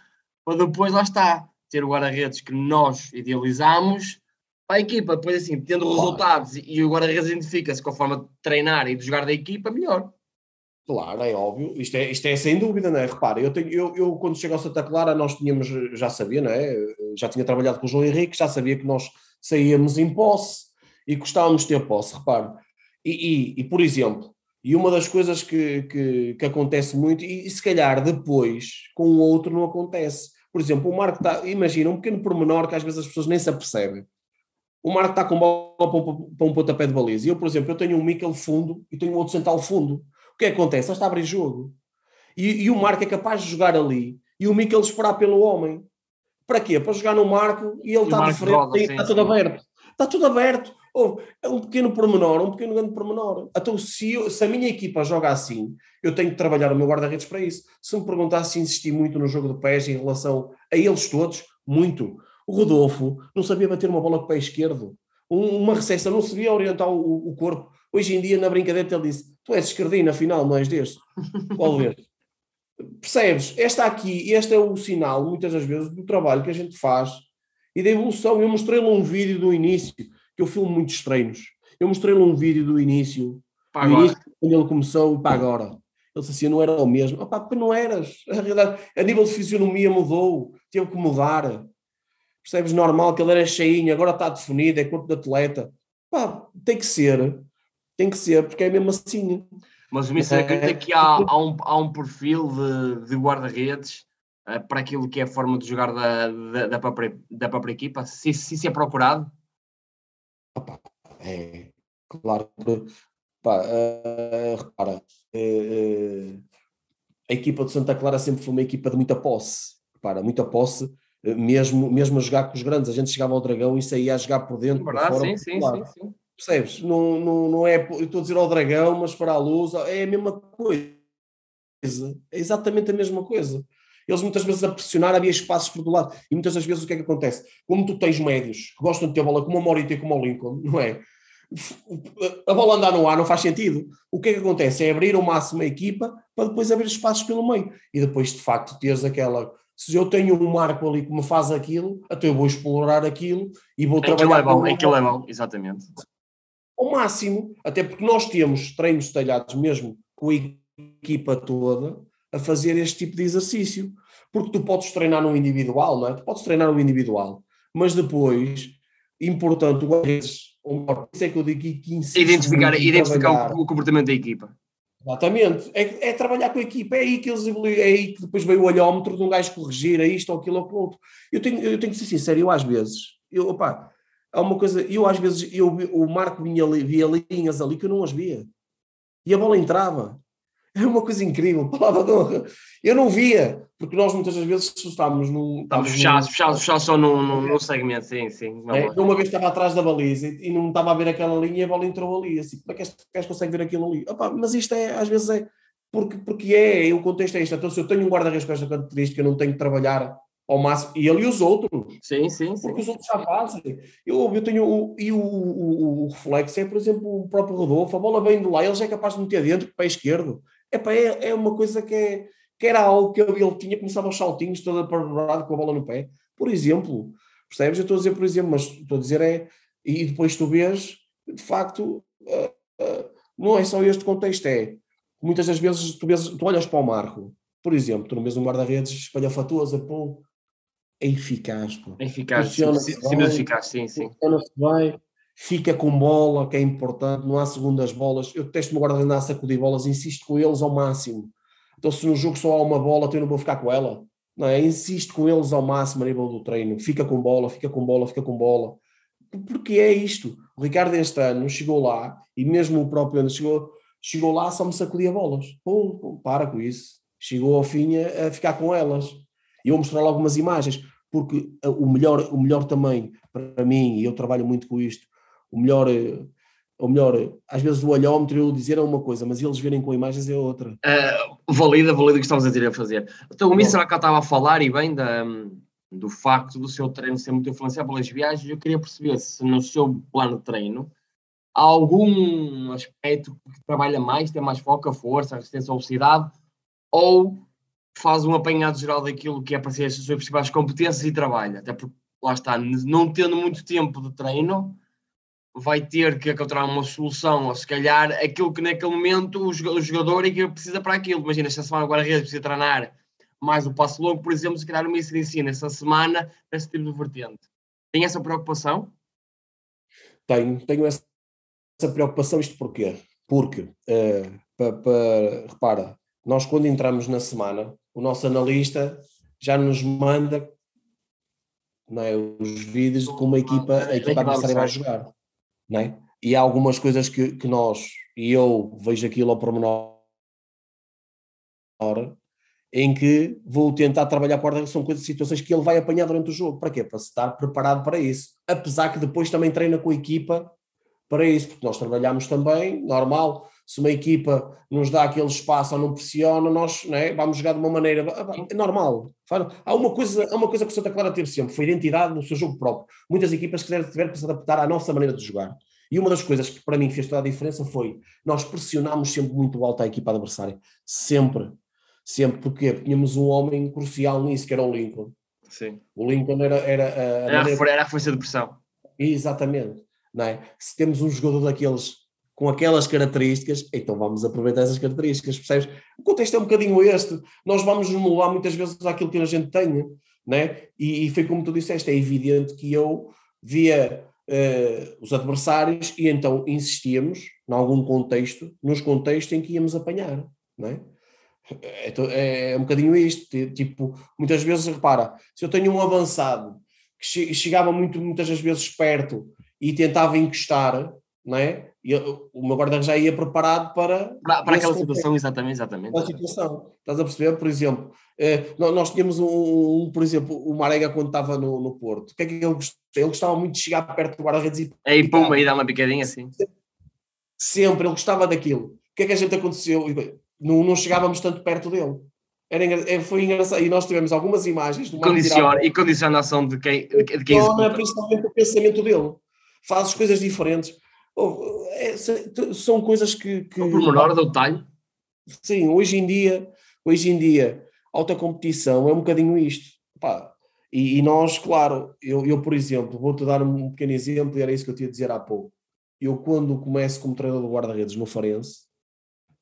para depois lá está, ter o guarda-redes que nós idealizamos para a equipa. Depois, assim, tendo claro. resultados e o guarda-redes identifica-se com a forma de treinar e de jogar da equipa, melhor. Claro, é óbvio. Isto é, isto é sem dúvida, não é? Repara, eu, tenho, eu, eu quando chego ao Santa Clara, nós tínhamos, já sabia, não é? Já tinha trabalhado com o João Henrique, já sabia que nós saíamos em posse e gostávamos de ter posse, repare. E, e, e, por exemplo, e uma das coisas que, que, que acontece muito, e, e, se calhar depois com o outro não acontece. Por exemplo, o Marco está, imagina, um pequeno pormenor que às vezes as pessoas nem se apercebem. O Marco está com bola para um, para um pontapé de baliza. E eu, por exemplo, eu tenho um Mikel fundo e tenho outro central fundo. O que é acontece? Ele está a abrir jogo. E, e o Marco é capaz de jogar ali e o Mikel esperar pelo homem. Para quê? Para jogar no Marco e ele e está de frente, roda, está sim, tudo sim. aberto. Está tudo aberto. É um pequeno pormenor, um pequeno grande pormenor. Então, se, eu, se a minha equipa joga assim, eu tenho que trabalhar o meu guarda-redes para isso. Se me perguntasse se insisti muito no jogo de pés em relação a eles todos, muito. O Rodolfo não sabia bater uma bola com o pé esquerdo. Um, uma recepção, não sabia orientar o, o, corpo. Hoje em dia, na brincadeira, ele disse: Tu és esquerdino, afinal, não és deste. Ver. Percebes? Esta aqui, este é o sinal, muitas das vezes, do trabalho que a gente faz e da evolução. Eu mostrei-lhe um vídeo do início que eu filmo muitos treinos. Eu mostrei-lhe um vídeo do início, do início quando ele começou para agora. Ele disse assim, não era o mesmo. Opá, porque não eras. A realidade, a nível de fisionomia mudou, teve que mudar. Percebes? Normal que ele era cheinho, agora está definido, é corpo de atleta. Pá, tem que ser. Tem que ser, porque é mesmo assim. Mas o Mister acredita é, que há, há, um, há um perfil de, de guarda-redes uh, para aquilo que é a forma de jogar da, da, da, própria, da própria equipa? Se, se isso é procurado? Opa, é claro pá, uh, repara, uh, a equipa de Santa Clara sempre foi uma equipa de muita posse, repara, muita posse, mesmo, mesmo a jogar com os grandes, a gente chegava ao Dragão e saía a jogar por dentro, Verdade, por fora, sim, sim, sim, sim, Percebes? Não, não, não é, eu estou a dizer ao Dragão, mas para a luz, é a mesma coisa, é exatamente a mesma coisa eles muitas vezes a pressionar, havia espaços por do lado. E muitas das vezes o que é que acontece? Como tu tens médios que gostam de ter bola como o Morita e como o Lincoln, não é? A bola andar no ar não faz sentido. O que é que acontece? É abrir ao máximo a equipa para depois abrir espaços pelo meio. E depois, de facto, teres aquela. Se eu tenho um marco ali que me faz aquilo, até eu vou explorar aquilo e vou trabalhar. É bom, aquilo é bom, exatamente. Ao máximo, até porque nós temos treinos detalhados mesmo com a equipa toda, a fazer este tipo de exercício. Porque tu podes treinar no individual, não é? Tu podes treinar no individual, mas depois, importante, o guarda-redes, isso é que eu digo que Identificar, identificar o comportamento da equipa. Exatamente. É, é, trabalhar com a equipa, é aí que eles é aí que depois veio o olhómetro de um gajo corrigir a isto ou aquilo ou outro. Eu tenho, eu tenho que ser sincero, eu às vezes, eu, opa, há uma coisa, eu às vezes, eu, o Marco vinha ali, via linhas ali que eu não as via. E a bola entrava. É uma coisa incrível, palavra de honra. Eu não via, porque nós muitas das vezes estávamos num. Estávamos fechados, fechados, fechados só num, num, segmento, sim, sim. É, uma vez estava atrás da baliza e, não estava a ver aquela linha e a bola entrou ali. Assim, como é que este gajo consegue ver aquilo ali? Opa, mas isto é, às vezes é. Porque, porque é, o contexto é isto. Então, se eu tenho um guarda-redes com esta característica, eu não tenho que trabalhar ao máximo. E ele e os outros. Sim, sim, sim. Porque os outros já fazem. Eu, eu tenho. O, e o, o, o, reflexo é, por exemplo, o próprio Rodolfo. A bola vem de lá, ele já é capaz de meter dentro com o pé esquerdo. Epá, é, é uma coisa que, é, que era algo que ele tinha, começava aos saltinhos, toda parado com a bola no pé. Por exemplo, percebes? Eu estou a dizer, por exemplo, mas estou a dizer é. E depois tu vês, de facto, uh, uh, não é só este contexto, é. Muitas das vezes tu, vês, tu olhas para o Marco, por exemplo, tu no mesmo guarda-redes espalhafatoso, pô, é eficaz. Pô. É eficaz, sim, sim, sim, eficaz, sim, sim. Funciona-se bem, fica com bola, que é importante, não há segundas bolas. Eu testo-me guarda andar a sacudir bolas, insisto com eles ao máximo. Então, se no jogo só há uma bola, então eu não vou ficar com ela. Não é? Insisto com eles ao máximo a nível do treino. Fica com bola, fica com bola, fica com bola. Porque é isto. O Ricardo este ano chegou lá, e mesmo o próprio ano chegou, chegou lá só me sacudia bolas. Pum, pum, para com isso. Chegou ao fim a, a ficar com elas. E eu mostrar algumas imagens, porque o melhor, o melhor também, para mim, e eu trabalho muito com isto, o melhor, ou melhor, às vezes o olhómetro eu dizer é uma coisa, mas eles verem com imagens é outra. Uh, valida, valida o que estavas a dizer a fazer. Então o Mister cá estava a falar e bem da, do facto do seu treino ser muito influenciado pelas viagens, eu queria perceber se no seu plano de treino há algum aspecto que trabalha mais, tem mais foco, a força, a resistência à obesidade, ou faz um apanhado geral daquilo que é para ser as suas principais competências e trabalha, até porque lá está, não tendo muito tempo de treino, vai ter que encontrar uma solução, ou se calhar aquilo que naquele momento o jogador é que precisa para aquilo. Imagina, esta semana agora guarda precisa treinar mais o passo longo, por exemplo, se calhar o Mister ensina essa semana esse tipo de vertente. Tem essa preocupação? Tenho, tenho essa, essa preocupação, isto porquê? Porque, uh, eh, para, para, repara, nós quando entramos na semana, o nosso analista já nos manda não é, os vídeos de como a equipa, a equipa adversária vai jogar não é? E há algumas coisas que, que nós, e eu vejo aquilo ao pormenor, em que vou tentar trabalhar por ordem, são coisas, situações que ele vai apanhar durante o jogo. Para quê? Para estar preparado para isso. Apesar que depois também treina com a equipa para isso, porque nós trabalhamos também, normal, se uma equipa nos dá aquele espaço ou não pressiona, nós é? vamos jogar de uma maneira é normal. Há uma coisa, há uma coisa que o Santa Clara teve sempre, foi identidade no seu jogo próprio. Muitas equipas tiveram que se adaptar à nossa maneira de jogar. E uma das coisas que para mim fez toda a diferença foi nós pressionámos sempre muito alto a equipa adversária. Sempre. Sempre. Porque tínhamos um homem crucial nisso, que era o Lincoln. Sim. O Lincoln era. Era, a, era, maneira... era a força de pressão. Exatamente. Não é? Se temos um jogador daqueles com aquelas características, então vamos aproveitar essas características, percebes? O contexto é um bocadinho este, nós vamos moldar muitas vezes àquilo que a gente tem, né? E, e foi como tu disseste, é evidente que eu via uh, os adversários e então insistíamos, em algum contexto, nos contextos em que íamos apanhar, não é? É, é um bocadinho isto, tipo, muitas vezes, repara, se eu tenho um avançado que chegava muito, muitas das vezes perto e tentava encostar, não é? E o meu guarda já ia preparado para. Para, para aquela situação, exatamente, exatamente. Para a situação. Estás a perceber? Por exemplo, eh, nós tínhamos um, um, por exemplo, o Marega quando estava no, no Porto. O que é que ele gostava? Ele gostava muito de chegar perto do guarda-redes e. Aí, pum, aí dá uma picadinha assim. Sempre, ele gostava daquilo. O que é que a gente aconteceu? Não, não chegávamos tanto perto dele. Era, é, foi engraçado. E nós tivemos algumas imagens. Condiciona, e condiciona a ação de quem, de quem executa. principalmente o pensamento dele. Faz coisas diferentes é, são coisas que. que o pormenor do detalhe. Sim, hoje em dia, hoje em dia, alta competição é um bocadinho isto. Pá, e, e, nós, claro, eu, eu, por exemplo, vou-te dar um pequeno exemplo, e era isso que eu tinha a dizer há pouco. Eu, quando começo como treinador de guarda-redes no Farense,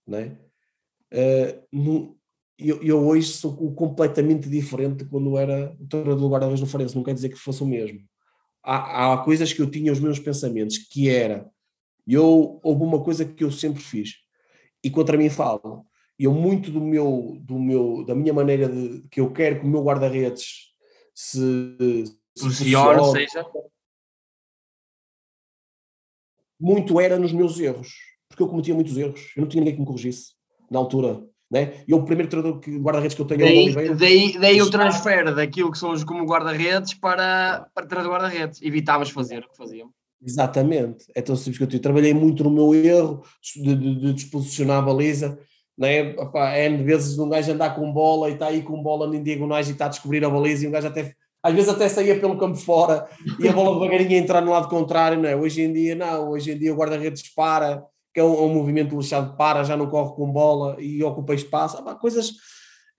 né, uh, no, eu, eu hoje sou completamente diferente de quando era treinador do guarda-redes no Farense, não quer dizer que fosse o mesmo. Há, há coisas que eu tinha os meus pensamentos, que era, eu, houve uma coisa que eu sempre fiz, e contra mim falo, eu muito do meu, do meu, da minha maneira de, que eu quero que o meu guarda-redes se, posicione, seja muito era nos meus erros, porque eu cometia muitos erros, eu não tinha ninguém que me corrigisse na altura. Né? E o primeiro treinador que guarda-redes que eu tenho daí, é o Oliveira. Daí, daí o transfer daquilo que somos como guarda-redes para, para treinador guarda-redes. Evitávamos fazer o que fazíamos. Exatamente. É tão simples que eu, trabalhei muito no meu erro de, de, de disposicionar a baliza. Né? Opa, N vezes um gajo andar com bola e está aí com bola em diagonais e está a descobrir a baliza e um gajo até às vezes até saía pelo campo fora e a bola devagarinho entrar no lado contrário, não é? Hoje em dia não, hoje em dia o guarda-redes para, que é um, é um movimento lixado, para, já não corre com bola e ocupa espaço, ah, coisas,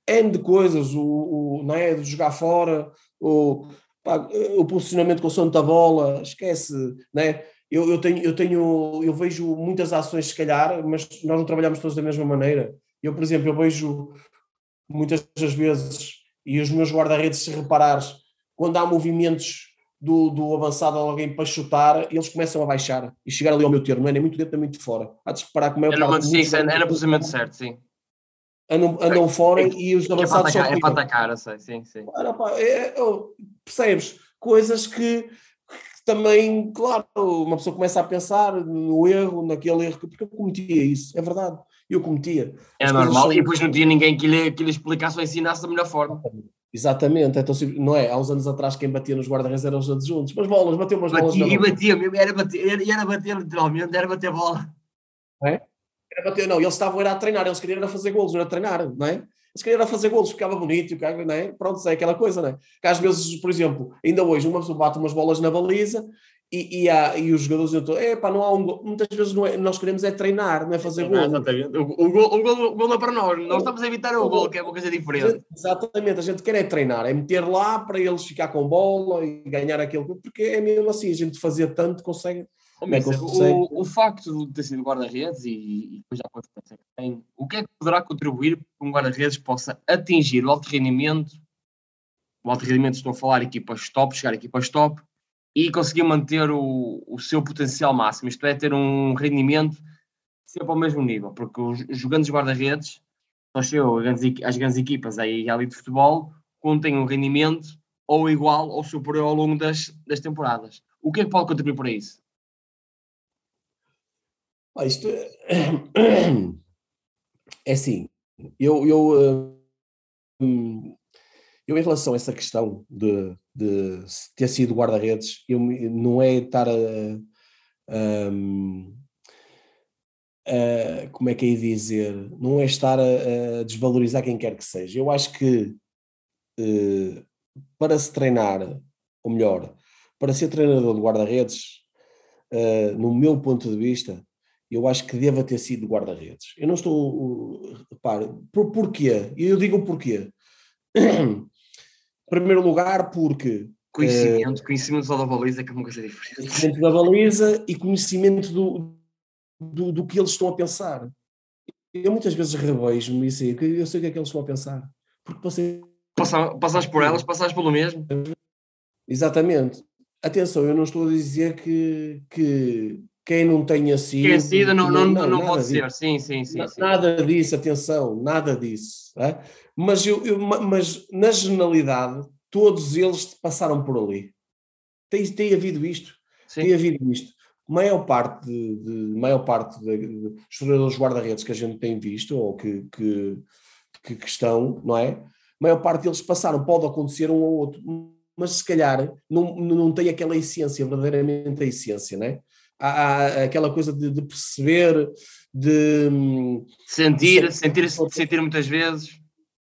N de coisas, o, o, não é? De jogar fora, o, pá, o posicionamento com o som da bola, esquece, não é? Eu, eu, tenho, eu tenho, eu vejo muitas ações se calhar, mas nós não trabalhamos todos da mesma maneira. Eu, por exemplo, eu vejo muitas das vezes, e os meus guarda-redes, se reparares, quando há movimentos do, do avançado alguém para chutar, eles começam a baixar e chegar ali ao meu termo, não é nem muito dentro nem muito fora. Há de reparar como é o Era, sim, sim, era precisamente certo, sim. Andam, andam fora e os avançados é para atacar, é para atacar, eu sei, sim, sim. Era, pá, é, oh, percebes? Coisas que, que, também, claro, uma pessoa começa a pensar no erro, naquele erro, porque eu cometia isso, é verdade, eu cometia. É normal, são... e depois não tinha ninguém que lhe, que lhe explicasse ou ensinasse da melhor forma. Exatamente, então, não é? Há uns anos atrás quem batia nos guarda-redes eram os adjuntos, mas bolas, bateu umas bolas. Batia, e batia mesmo, era bater, era bater literalmente, era bater bola. É? Era bater, não, eles estavam a treinar, eles queriam fazer golos, não era treinar, não é? Eles queriam era fazer golos, ficava bonito, não é? Pronto, é aquela coisa, não é? Que às vezes, por exemplo, ainda hoje uma pessoa bate umas bolas na baliza e, e, há, e os jogadores dizem, é pá, não há um gol. Muitas vezes não é, nós queremos é treinar, não é fazer gol. Exatamente. O, o, gol, o, gol, o gol não é para nós, nós estamos a evitar o, gol, que é uma coisa diferente. Exatamente, a gente quer é treinar, é meter lá para eles ficar com bola e ganhar aquele porque é mesmo assim, a gente fazer tanto consegue. Oh, é consegue. O, o facto de ter sido guarda-redes e, e depois já pode ser tem, o que é que poderá contribuir para que um guarda-redes possa atingir o alto rendimento? O alto rendimento, estou a falar equipas top, chegar a equipas top, e conseguir manter o, o seu potencial máximo, isto é, ter um rendimento sempre ao mesmo nível, porque os, os guarda-redes, nós chegam às grandes equipas aí ali de futebol, quando têm um rendimento ou igual ou superior ao longo das, das temporadas. O que é que pode contribuir para isso? Ah, isto é, é assim, eu, eu, hum, eu em relação a essa questão de de ter sido guarda-redes, não é estar a, a, a, como é que é dizer, não é estar a, a, desvalorizar quem quer que seja. Eu acho que uh, para se treinar, ou melhor, para ser treinador de guarda-redes, uh, no meu ponto de vista, eu acho que deva ter sido guarda-redes. Eu não estou. Repare, por, porquê? Eu digo porquê. primeiro lugar, porque. Conhecimento, conhecimento só da baliza, que é uma coisa diferente. Conhecimento da baliza e conhecimento do, do, do que eles estão a pensar. Eu muitas vezes revejo-me e sei, eu sei o que é que eles estão a pensar. Porque passei. Passar, passares por elas, passares pelo mesmo. Exatamente. Atenção, eu não estou a dizer que, que quem não tenha sido. Quem sido não, não, não, não pode ser, sim, sim, sim. Nada sim. disso, atenção, nada disso. É? Mas, eu, eu, mas na generalidade, todos eles passaram por ali. Tem, tem havido isto. Sim. Tem havido isto. Maior parte de, de maior parte de, jogadores guarda-redes que a gente tem visto, ou que, que, que, que estão, não é? maior parte deles passaram, pode acontecer um ou outro, mas se calhar não, não tem aquela essência, verdadeiramente a essência, não é? Há, aquela coisa de, de perceber, de sentir, de sentir, sentir muitas vezes.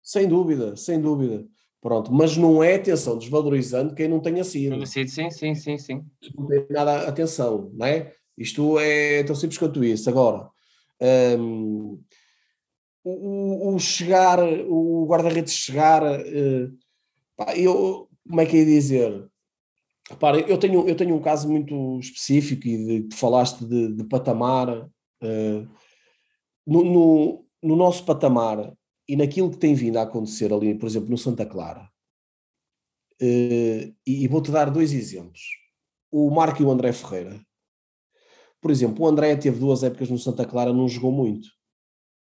Sem dúvida, sem dúvida. Pronto, mas não é atenção, desvalorizando quem não tenha sido. Sim, sim, sim, sim. Não tem nada atenção, não é? Isto é tão simples quanto isso. Agora, um, o, o, chegar, o guarda-redes chegar, uh, pá, eu, como é que ia dizer? Repara, eu tenho, eu tenho um caso muito específico e de, falaste de, de patamar. Uh, no, no, no, nosso patamar, e naquilo que tem vindo a acontecer ali, por exemplo, no Santa Clara, uh, e, e vou-te dar dois exemplos. O Marco e o André Ferreira. Por exemplo, o André teve duas épocas no Santa Clara, não jogou muito,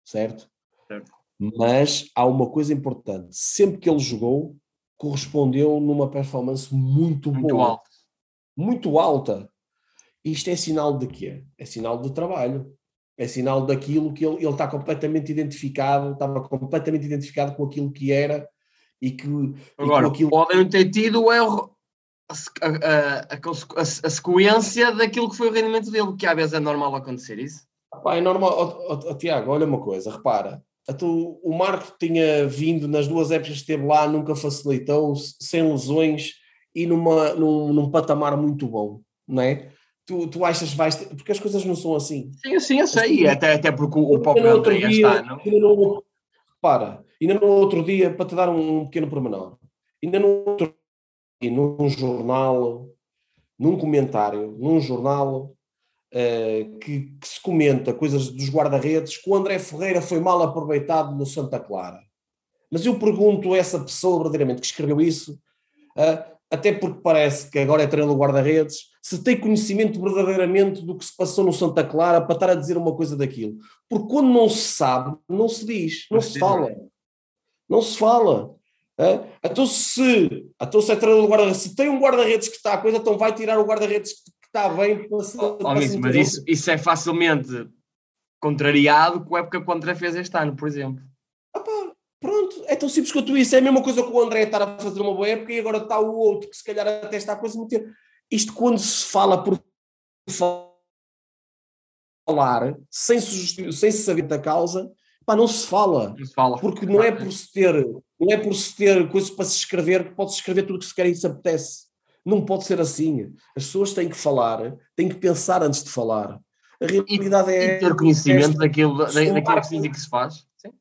certo? certo. Mas há uma coisa importante: sempre que ele jogou, correspondeu numa performance muito, muito boa. Alta. Muito alta. Isto é sinal de quê? É sinal de trabalho. É sinal daquilo que ele, ele está completamente identificado, estava completamente identificado com aquilo que era e que. Agora, e aquilo... podem ter tido o erro, a, a, a, a, sequência daquilo que foi o rendimento dele, que às vezes é normal acontecer isso. Pá, é normal. Oh, oh, oh, Tiago, olha uma coisa, repara. Tu, o Marco tinha vindo nas duas épocas que esteve lá, nunca facilitou, sem lesões e numa, num, num patamar muito bom, não é? tu, tu achas que vais ter, porque as coisas não são assim. Sim, sim, eu sei, até, até porque o, o próprio André está, não? Ainda no, para, ainda no outro dia, para te dar um, um pequeno pormenor, ainda no outro dia, num jornal, num comentário, num jornal, uh, que, que, se comenta coisas dos guarda-redes, que o André Ferreira foi mal aproveitado no Santa Clara. Mas eu pergunto a essa pessoa verdadeiramente que escreveu isso, uh, até porque parece que agora é treinador guarda-redes, se tem conhecimento verdadeiramente do que se passou no Santa Clara para estar a dizer uma coisa daquilo. Porque quando não se sabe, não se diz, não se fala. Não se fala. É? Então, se, então se é treinador guarda-redes, se tem um guarda-redes que está a coisa, então vai tirar o guarda-redes que está bem para se, oh, para isso, Mas isso, isso é facilmente contrariado com a época que o André fez este ano, por exemplo. Pronto, é tão simples quanto isso. É a mesma coisa que o André estar a fazer uma boa época e agora está o outro que se calhar até está a coisa meter. Isto quando se fala por falar, sem se, sem se saber da causa, pá, não se fala. Não se fala. Porque não é por se ter, não é por se ter coisa para se escrever que pode-se escrever tudo o que se quer e se apetece. Não pode ser assim. As pessoas têm que falar, têm que pensar antes de falar. A realidade e, é. E ter conhecimento daquilo, daquilo que se diz e que se faz. Sim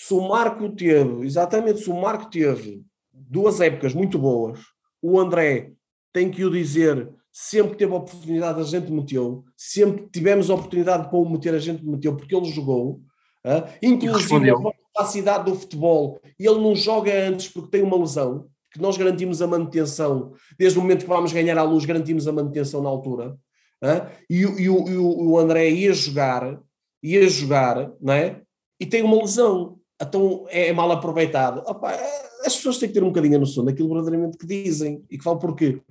se o Marco teve, exatamente, se o Marco teve duas épocas muito boas, o André tem que o dizer, sempre que teve a oportunidade a gente meteu, sempre que tivemos a oportunidade para o meter a gente meteu, porque ele jogou, uh, inclusive a capacidade do futebol, e ele não joga antes porque tem uma lesão, que nós garantimos a manutenção, desde o momento que vamos ganhar à luz, garantimos a manutenção na altura, uh, e, e, e, o, o André ia jogar, ia jogar, não é? E tem uma lesão então é mal aproveitado. Opa, as pessoas têm que ter um bocadinho a noção daquilo verdadeiramente que dizem e que falam porque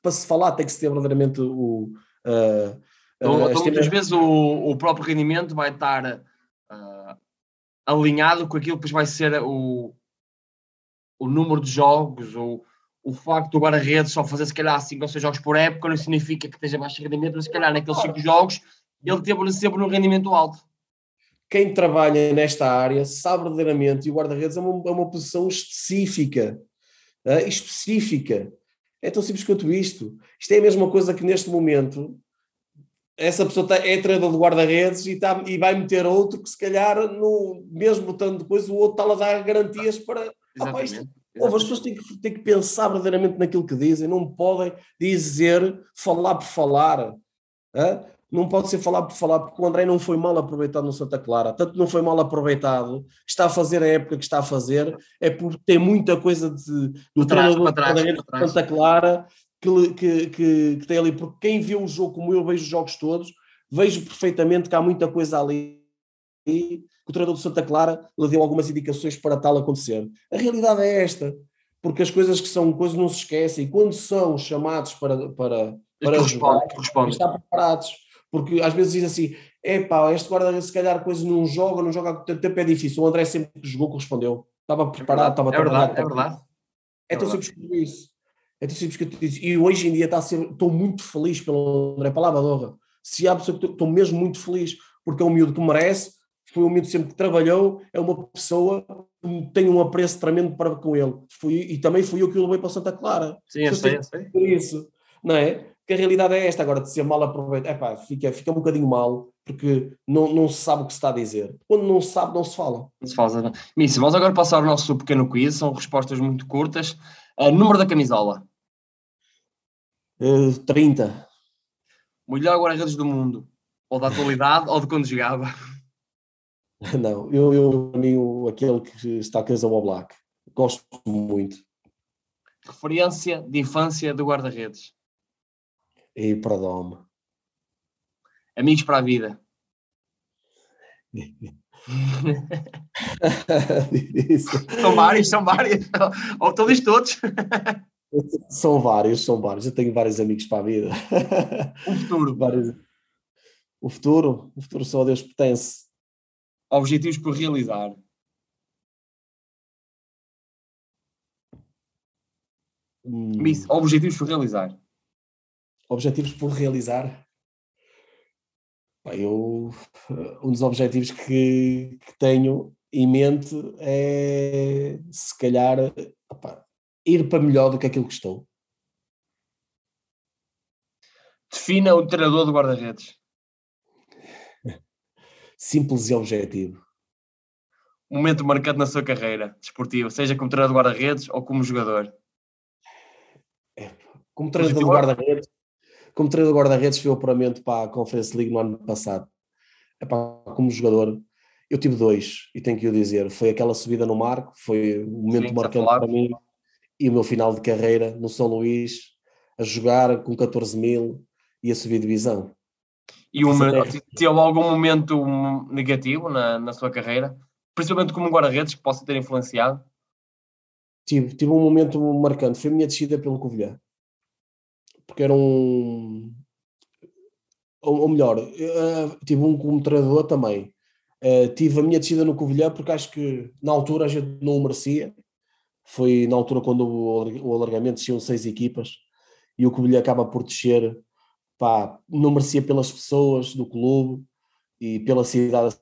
para se falar tem que se ter verdadeiramente o. Uh, então, então muitas vezes o, o próprio rendimento vai estar uh, alinhado com aquilo que vai ser o, o número de jogos, ou o facto do guarda-redes só fazer se calhar 5 ou 6 jogos por época não significa que esteja baixo rendimento, mas se calhar naqueles 5 jogos ele teve sempre um rendimento alto quem trabalha nesta área sabe verdadeiramente, e o guarda-redes é uma, é uma posição específica, uh, específica. É tão simples quanto isto. Isto é a mesma coisa que neste momento essa pessoa tá, é treinador de guarda-redes e, tá, e vai meter outro que se calhar, no, mesmo botando depois, o outro está a dar garantias para... Ah, isto, as pessoas têm que, têm que pensar verdadeiramente naquilo que dizem, não podem dizer, falar por falar. Uh, não pode ser falar por falar, porque o André não foi mal aproveitado no Santa Clara. Tanto não foi mal aproveitado, está a fazer a época que está a fazer, é porque tem muita coisa de, do trás, treinador trás, de Santa Clara que, que, que, que, tem ali. Porque quem viu o jogo, como eu vejo os jogos todos, vejo perfeitamente que há muita coisa ali que o treinador do Santa Clara lhe deu algumas indicações para tal acontecer. A realidade é esta, porque as coisas que são coisas não se esquecem, e quando são chamados para, para, para jogar, estão preparados porque às vezes diz assim: é pá, este guarda se calhar coisas não joga, não joga há tanto tempo, é difícil. O André sempre que jogou correspondeu, estava preparado, estava é verdade, é verdade. É tão simples quanto isso. É tão simples que eu te disse. E hoje em dia está ser, estou muito feliz pelo André, palavra de honra. Se há pessoa que estou mesmo muito feliz, porque é um miúdo que merece, foi um miúdo sempre que trabalhou, é uma pessoa que tem um apreço tremendo para com ele. Fui, e também fui eu que o levei para Santa Clara. Sim, eu sei, eu sei. Por isso, não é? que a realidade é esta agora de ser mal aproveitado. Epá, fica, fica um bocadinho mal, porque não, não se sabe o que se está a dizer. Quando não se sabe, não se fala. Não se fala. Não. Mício, vamos agora passar o nosso pequeno quiz, são respostas muito curtas. Uh, número da camisola? Uh, 30. Melhor guarda-redes do mundo? Ou da atualidade, ou de quando jogava? Não, eu, eu para mim, aquele que está a ao Black. Gosto muito. Referência de infância do guarda-redes. E para Dome. Amigos para a vida. São vários, são vários. Ou diz todos. São vários, são vários. Eu tenho vários amigos para a vida. O futuro. Vários. O futuro, o futuro só a Deus pertence. Objetivos por realizar. Hum, Objetivos por realizar. objetivos por realizar. Eu, um dos objetivos que, que tenho em mente é, se calhar, opá, ir para melhor do que aquilo que estou. Defina o treinador do guarda-redes. Simples e objetivo. Momento marcante na sua carreira desportiva, seja como treinador de guarda-redes ou como jogador. Como treinador de guarda-redes, como treinador de guarda-redes fui o apuramento para a Conference League no ano passado. Epá, como jogador, eu tive dois, e tenho que o dizer, foi aquela subida no Marco, foi um momento Sim, marcante para mim, e o meu final de carreira no São Luís, a jogar com 14 mil e a subir divisão. E um, Essa é- teve algum momento negativo na, na sua carreira? Principalmente como guarda-redes que possa ter influenciado? Tive, tive um momento marcante, foi a minha descida pelo Covilhã. Porque era um. Ou, ou melhor, eh, tive um como treinador também. Eh, tive a minha descida no Covilhã porque acho que na altura a gente não o merecia. Foi na altura quando o, o alargamento desciam seis equipas e o Covilhã acaba por descer. Pá, não merecia pelas pessoas do clube e pela cidade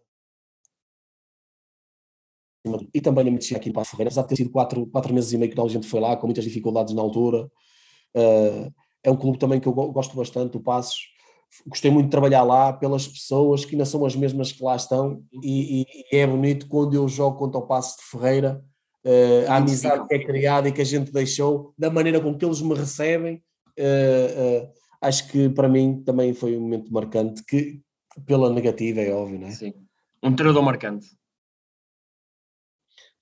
e também na minha descida aqui para a Ferreira, apesar de ter sido quatro, quatro meses e meio que a gente foi lá, com muitas dificuldades na altura. Uh, é um clube também que eu go- gosto bastante, o Passos. Gostei muito de trabalhar lá pelas pessoas que ainda são as mesmas que lá estão e, e- e é bonito quando eu jogo contra o Passos de Ferreira, uh, a amizade que é criada e que a gente deixou, da maneira com que eles me recebem, uh, acho que para mim também foi um momento marcante, que pela negativa é óbvio, não é? Sim. Um treinador marcante.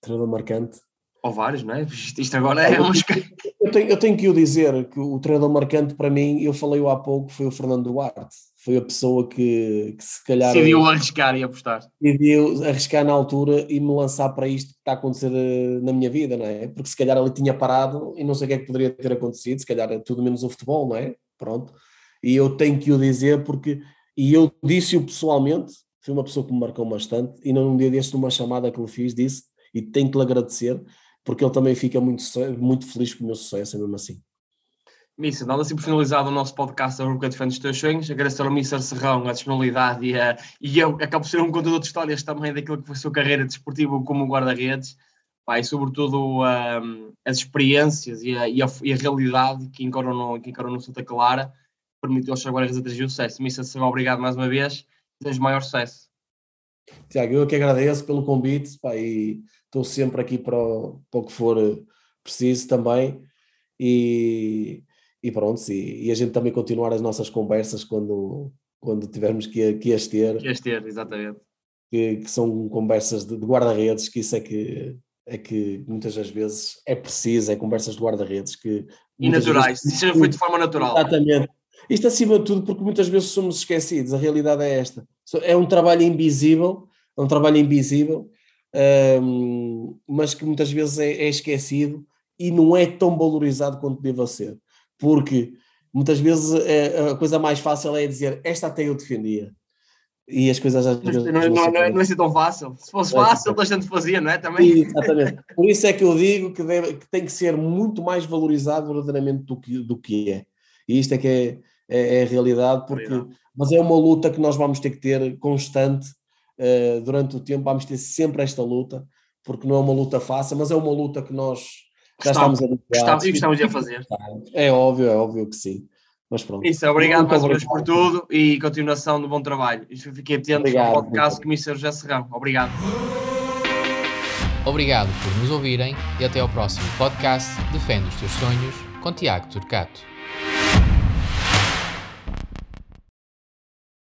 Treinador marcante. Ou vários, não é? Isto, agora é uns. Eu tenho, eu tenho que o dizer que o treinador marcante para mim, eu falei há pouco, foi o Fernando Duarte. Foi a pessoa que, que se calhar Decidiu arriscar e apostar. decidiu arriscar na altura e me lançar para isto que está a acontecer eh, na minha vida, não é? Porque se calhar ele tinha parado e não sei o que é que poderia ter acontecido, se calhar é tudo menos o futebol, não é? Pronto. E eu tenho que o dizer porque, e eu disse-o pessoalmente, foi uma pessoa que me marcou bastante, e num dia deste, numa chamada que lhe fiz, disse, e tenho que lhe agradecer, porque ele também fica muito, muito feliz com o meu sucesso, é mesmo assim. Missa, dando assim por finalizado o nosso podcast da Rubrica Defende os Teus Sonhos, agradecer ao Missa Serrão a disponibilidade e, a, e eu acabo por ser um contador de histórias também daquilo que foi a sua carreira desportiva como guarda-redes, pá, e sobretudo um, as experiências e a, e a- e a realidade que encontram no, que encontram no Santa Clara, permitiu aos seus guarda-redes atingir o sucesso. Missa Serrão, obrigado mais uma vez, desejo maior sucesso. Tiago, eu que agradeço pelo convite pá, e estou sempre aqui para o, para o que for preciso também e, e pronto, e, e a gente também continuar as nossas conversas quando, quando tivermos que, que as ter, Que és ter, exatamente. que, que são conversas de, de guarda-redes, que isso é que, é que muitas das vezes é preciso, é conversas de guarda-redes que E naturais, vezes- isso foi de forma natural. Exatamente. Isto acima de tudo porque muitas vezes somos esquecidos, a realidade é esta. É um trabalho invisível, é um trabalho invisível, hum, mas que muitas vezes é, é esquecido e não é tão valorizado quanto deva ser. Porque muitas vezes é- a coisa mais fácil é dizer esta até eu defendia. E as coisas às Não, vezes não, não não, não, é- não é assim tão fácil. Se fosse é assim fácil, tão- a gente fazia, não é? Também. Exatamente. Por isso é que eu digo que, deve- que tem que ser muito mais valorizado verdadeiramente do que, do que é. E isto é que é, é, é a realidade, porque, Realidade. mas é uma luta que nós vamos ter que ter constante eh, durante o tempo, vamos ter sempre esta luta, porque não é uma luta fácil, mas é uma luta que nós já estamos habituados. Gostava, e gostamos de a fazer. É óbvio, é óbvio que sim. Mas pronto. Isso, obrigado Muito mais uma vez por tudo e continuação do bom trabalho. Isto fiquei atento Obrigado, ao podcast me José Serrão. Obrigado. Obrigado por nos ouvirem e até ao próximo podcast Defende os Teus Sonhos com Tiago Turcato.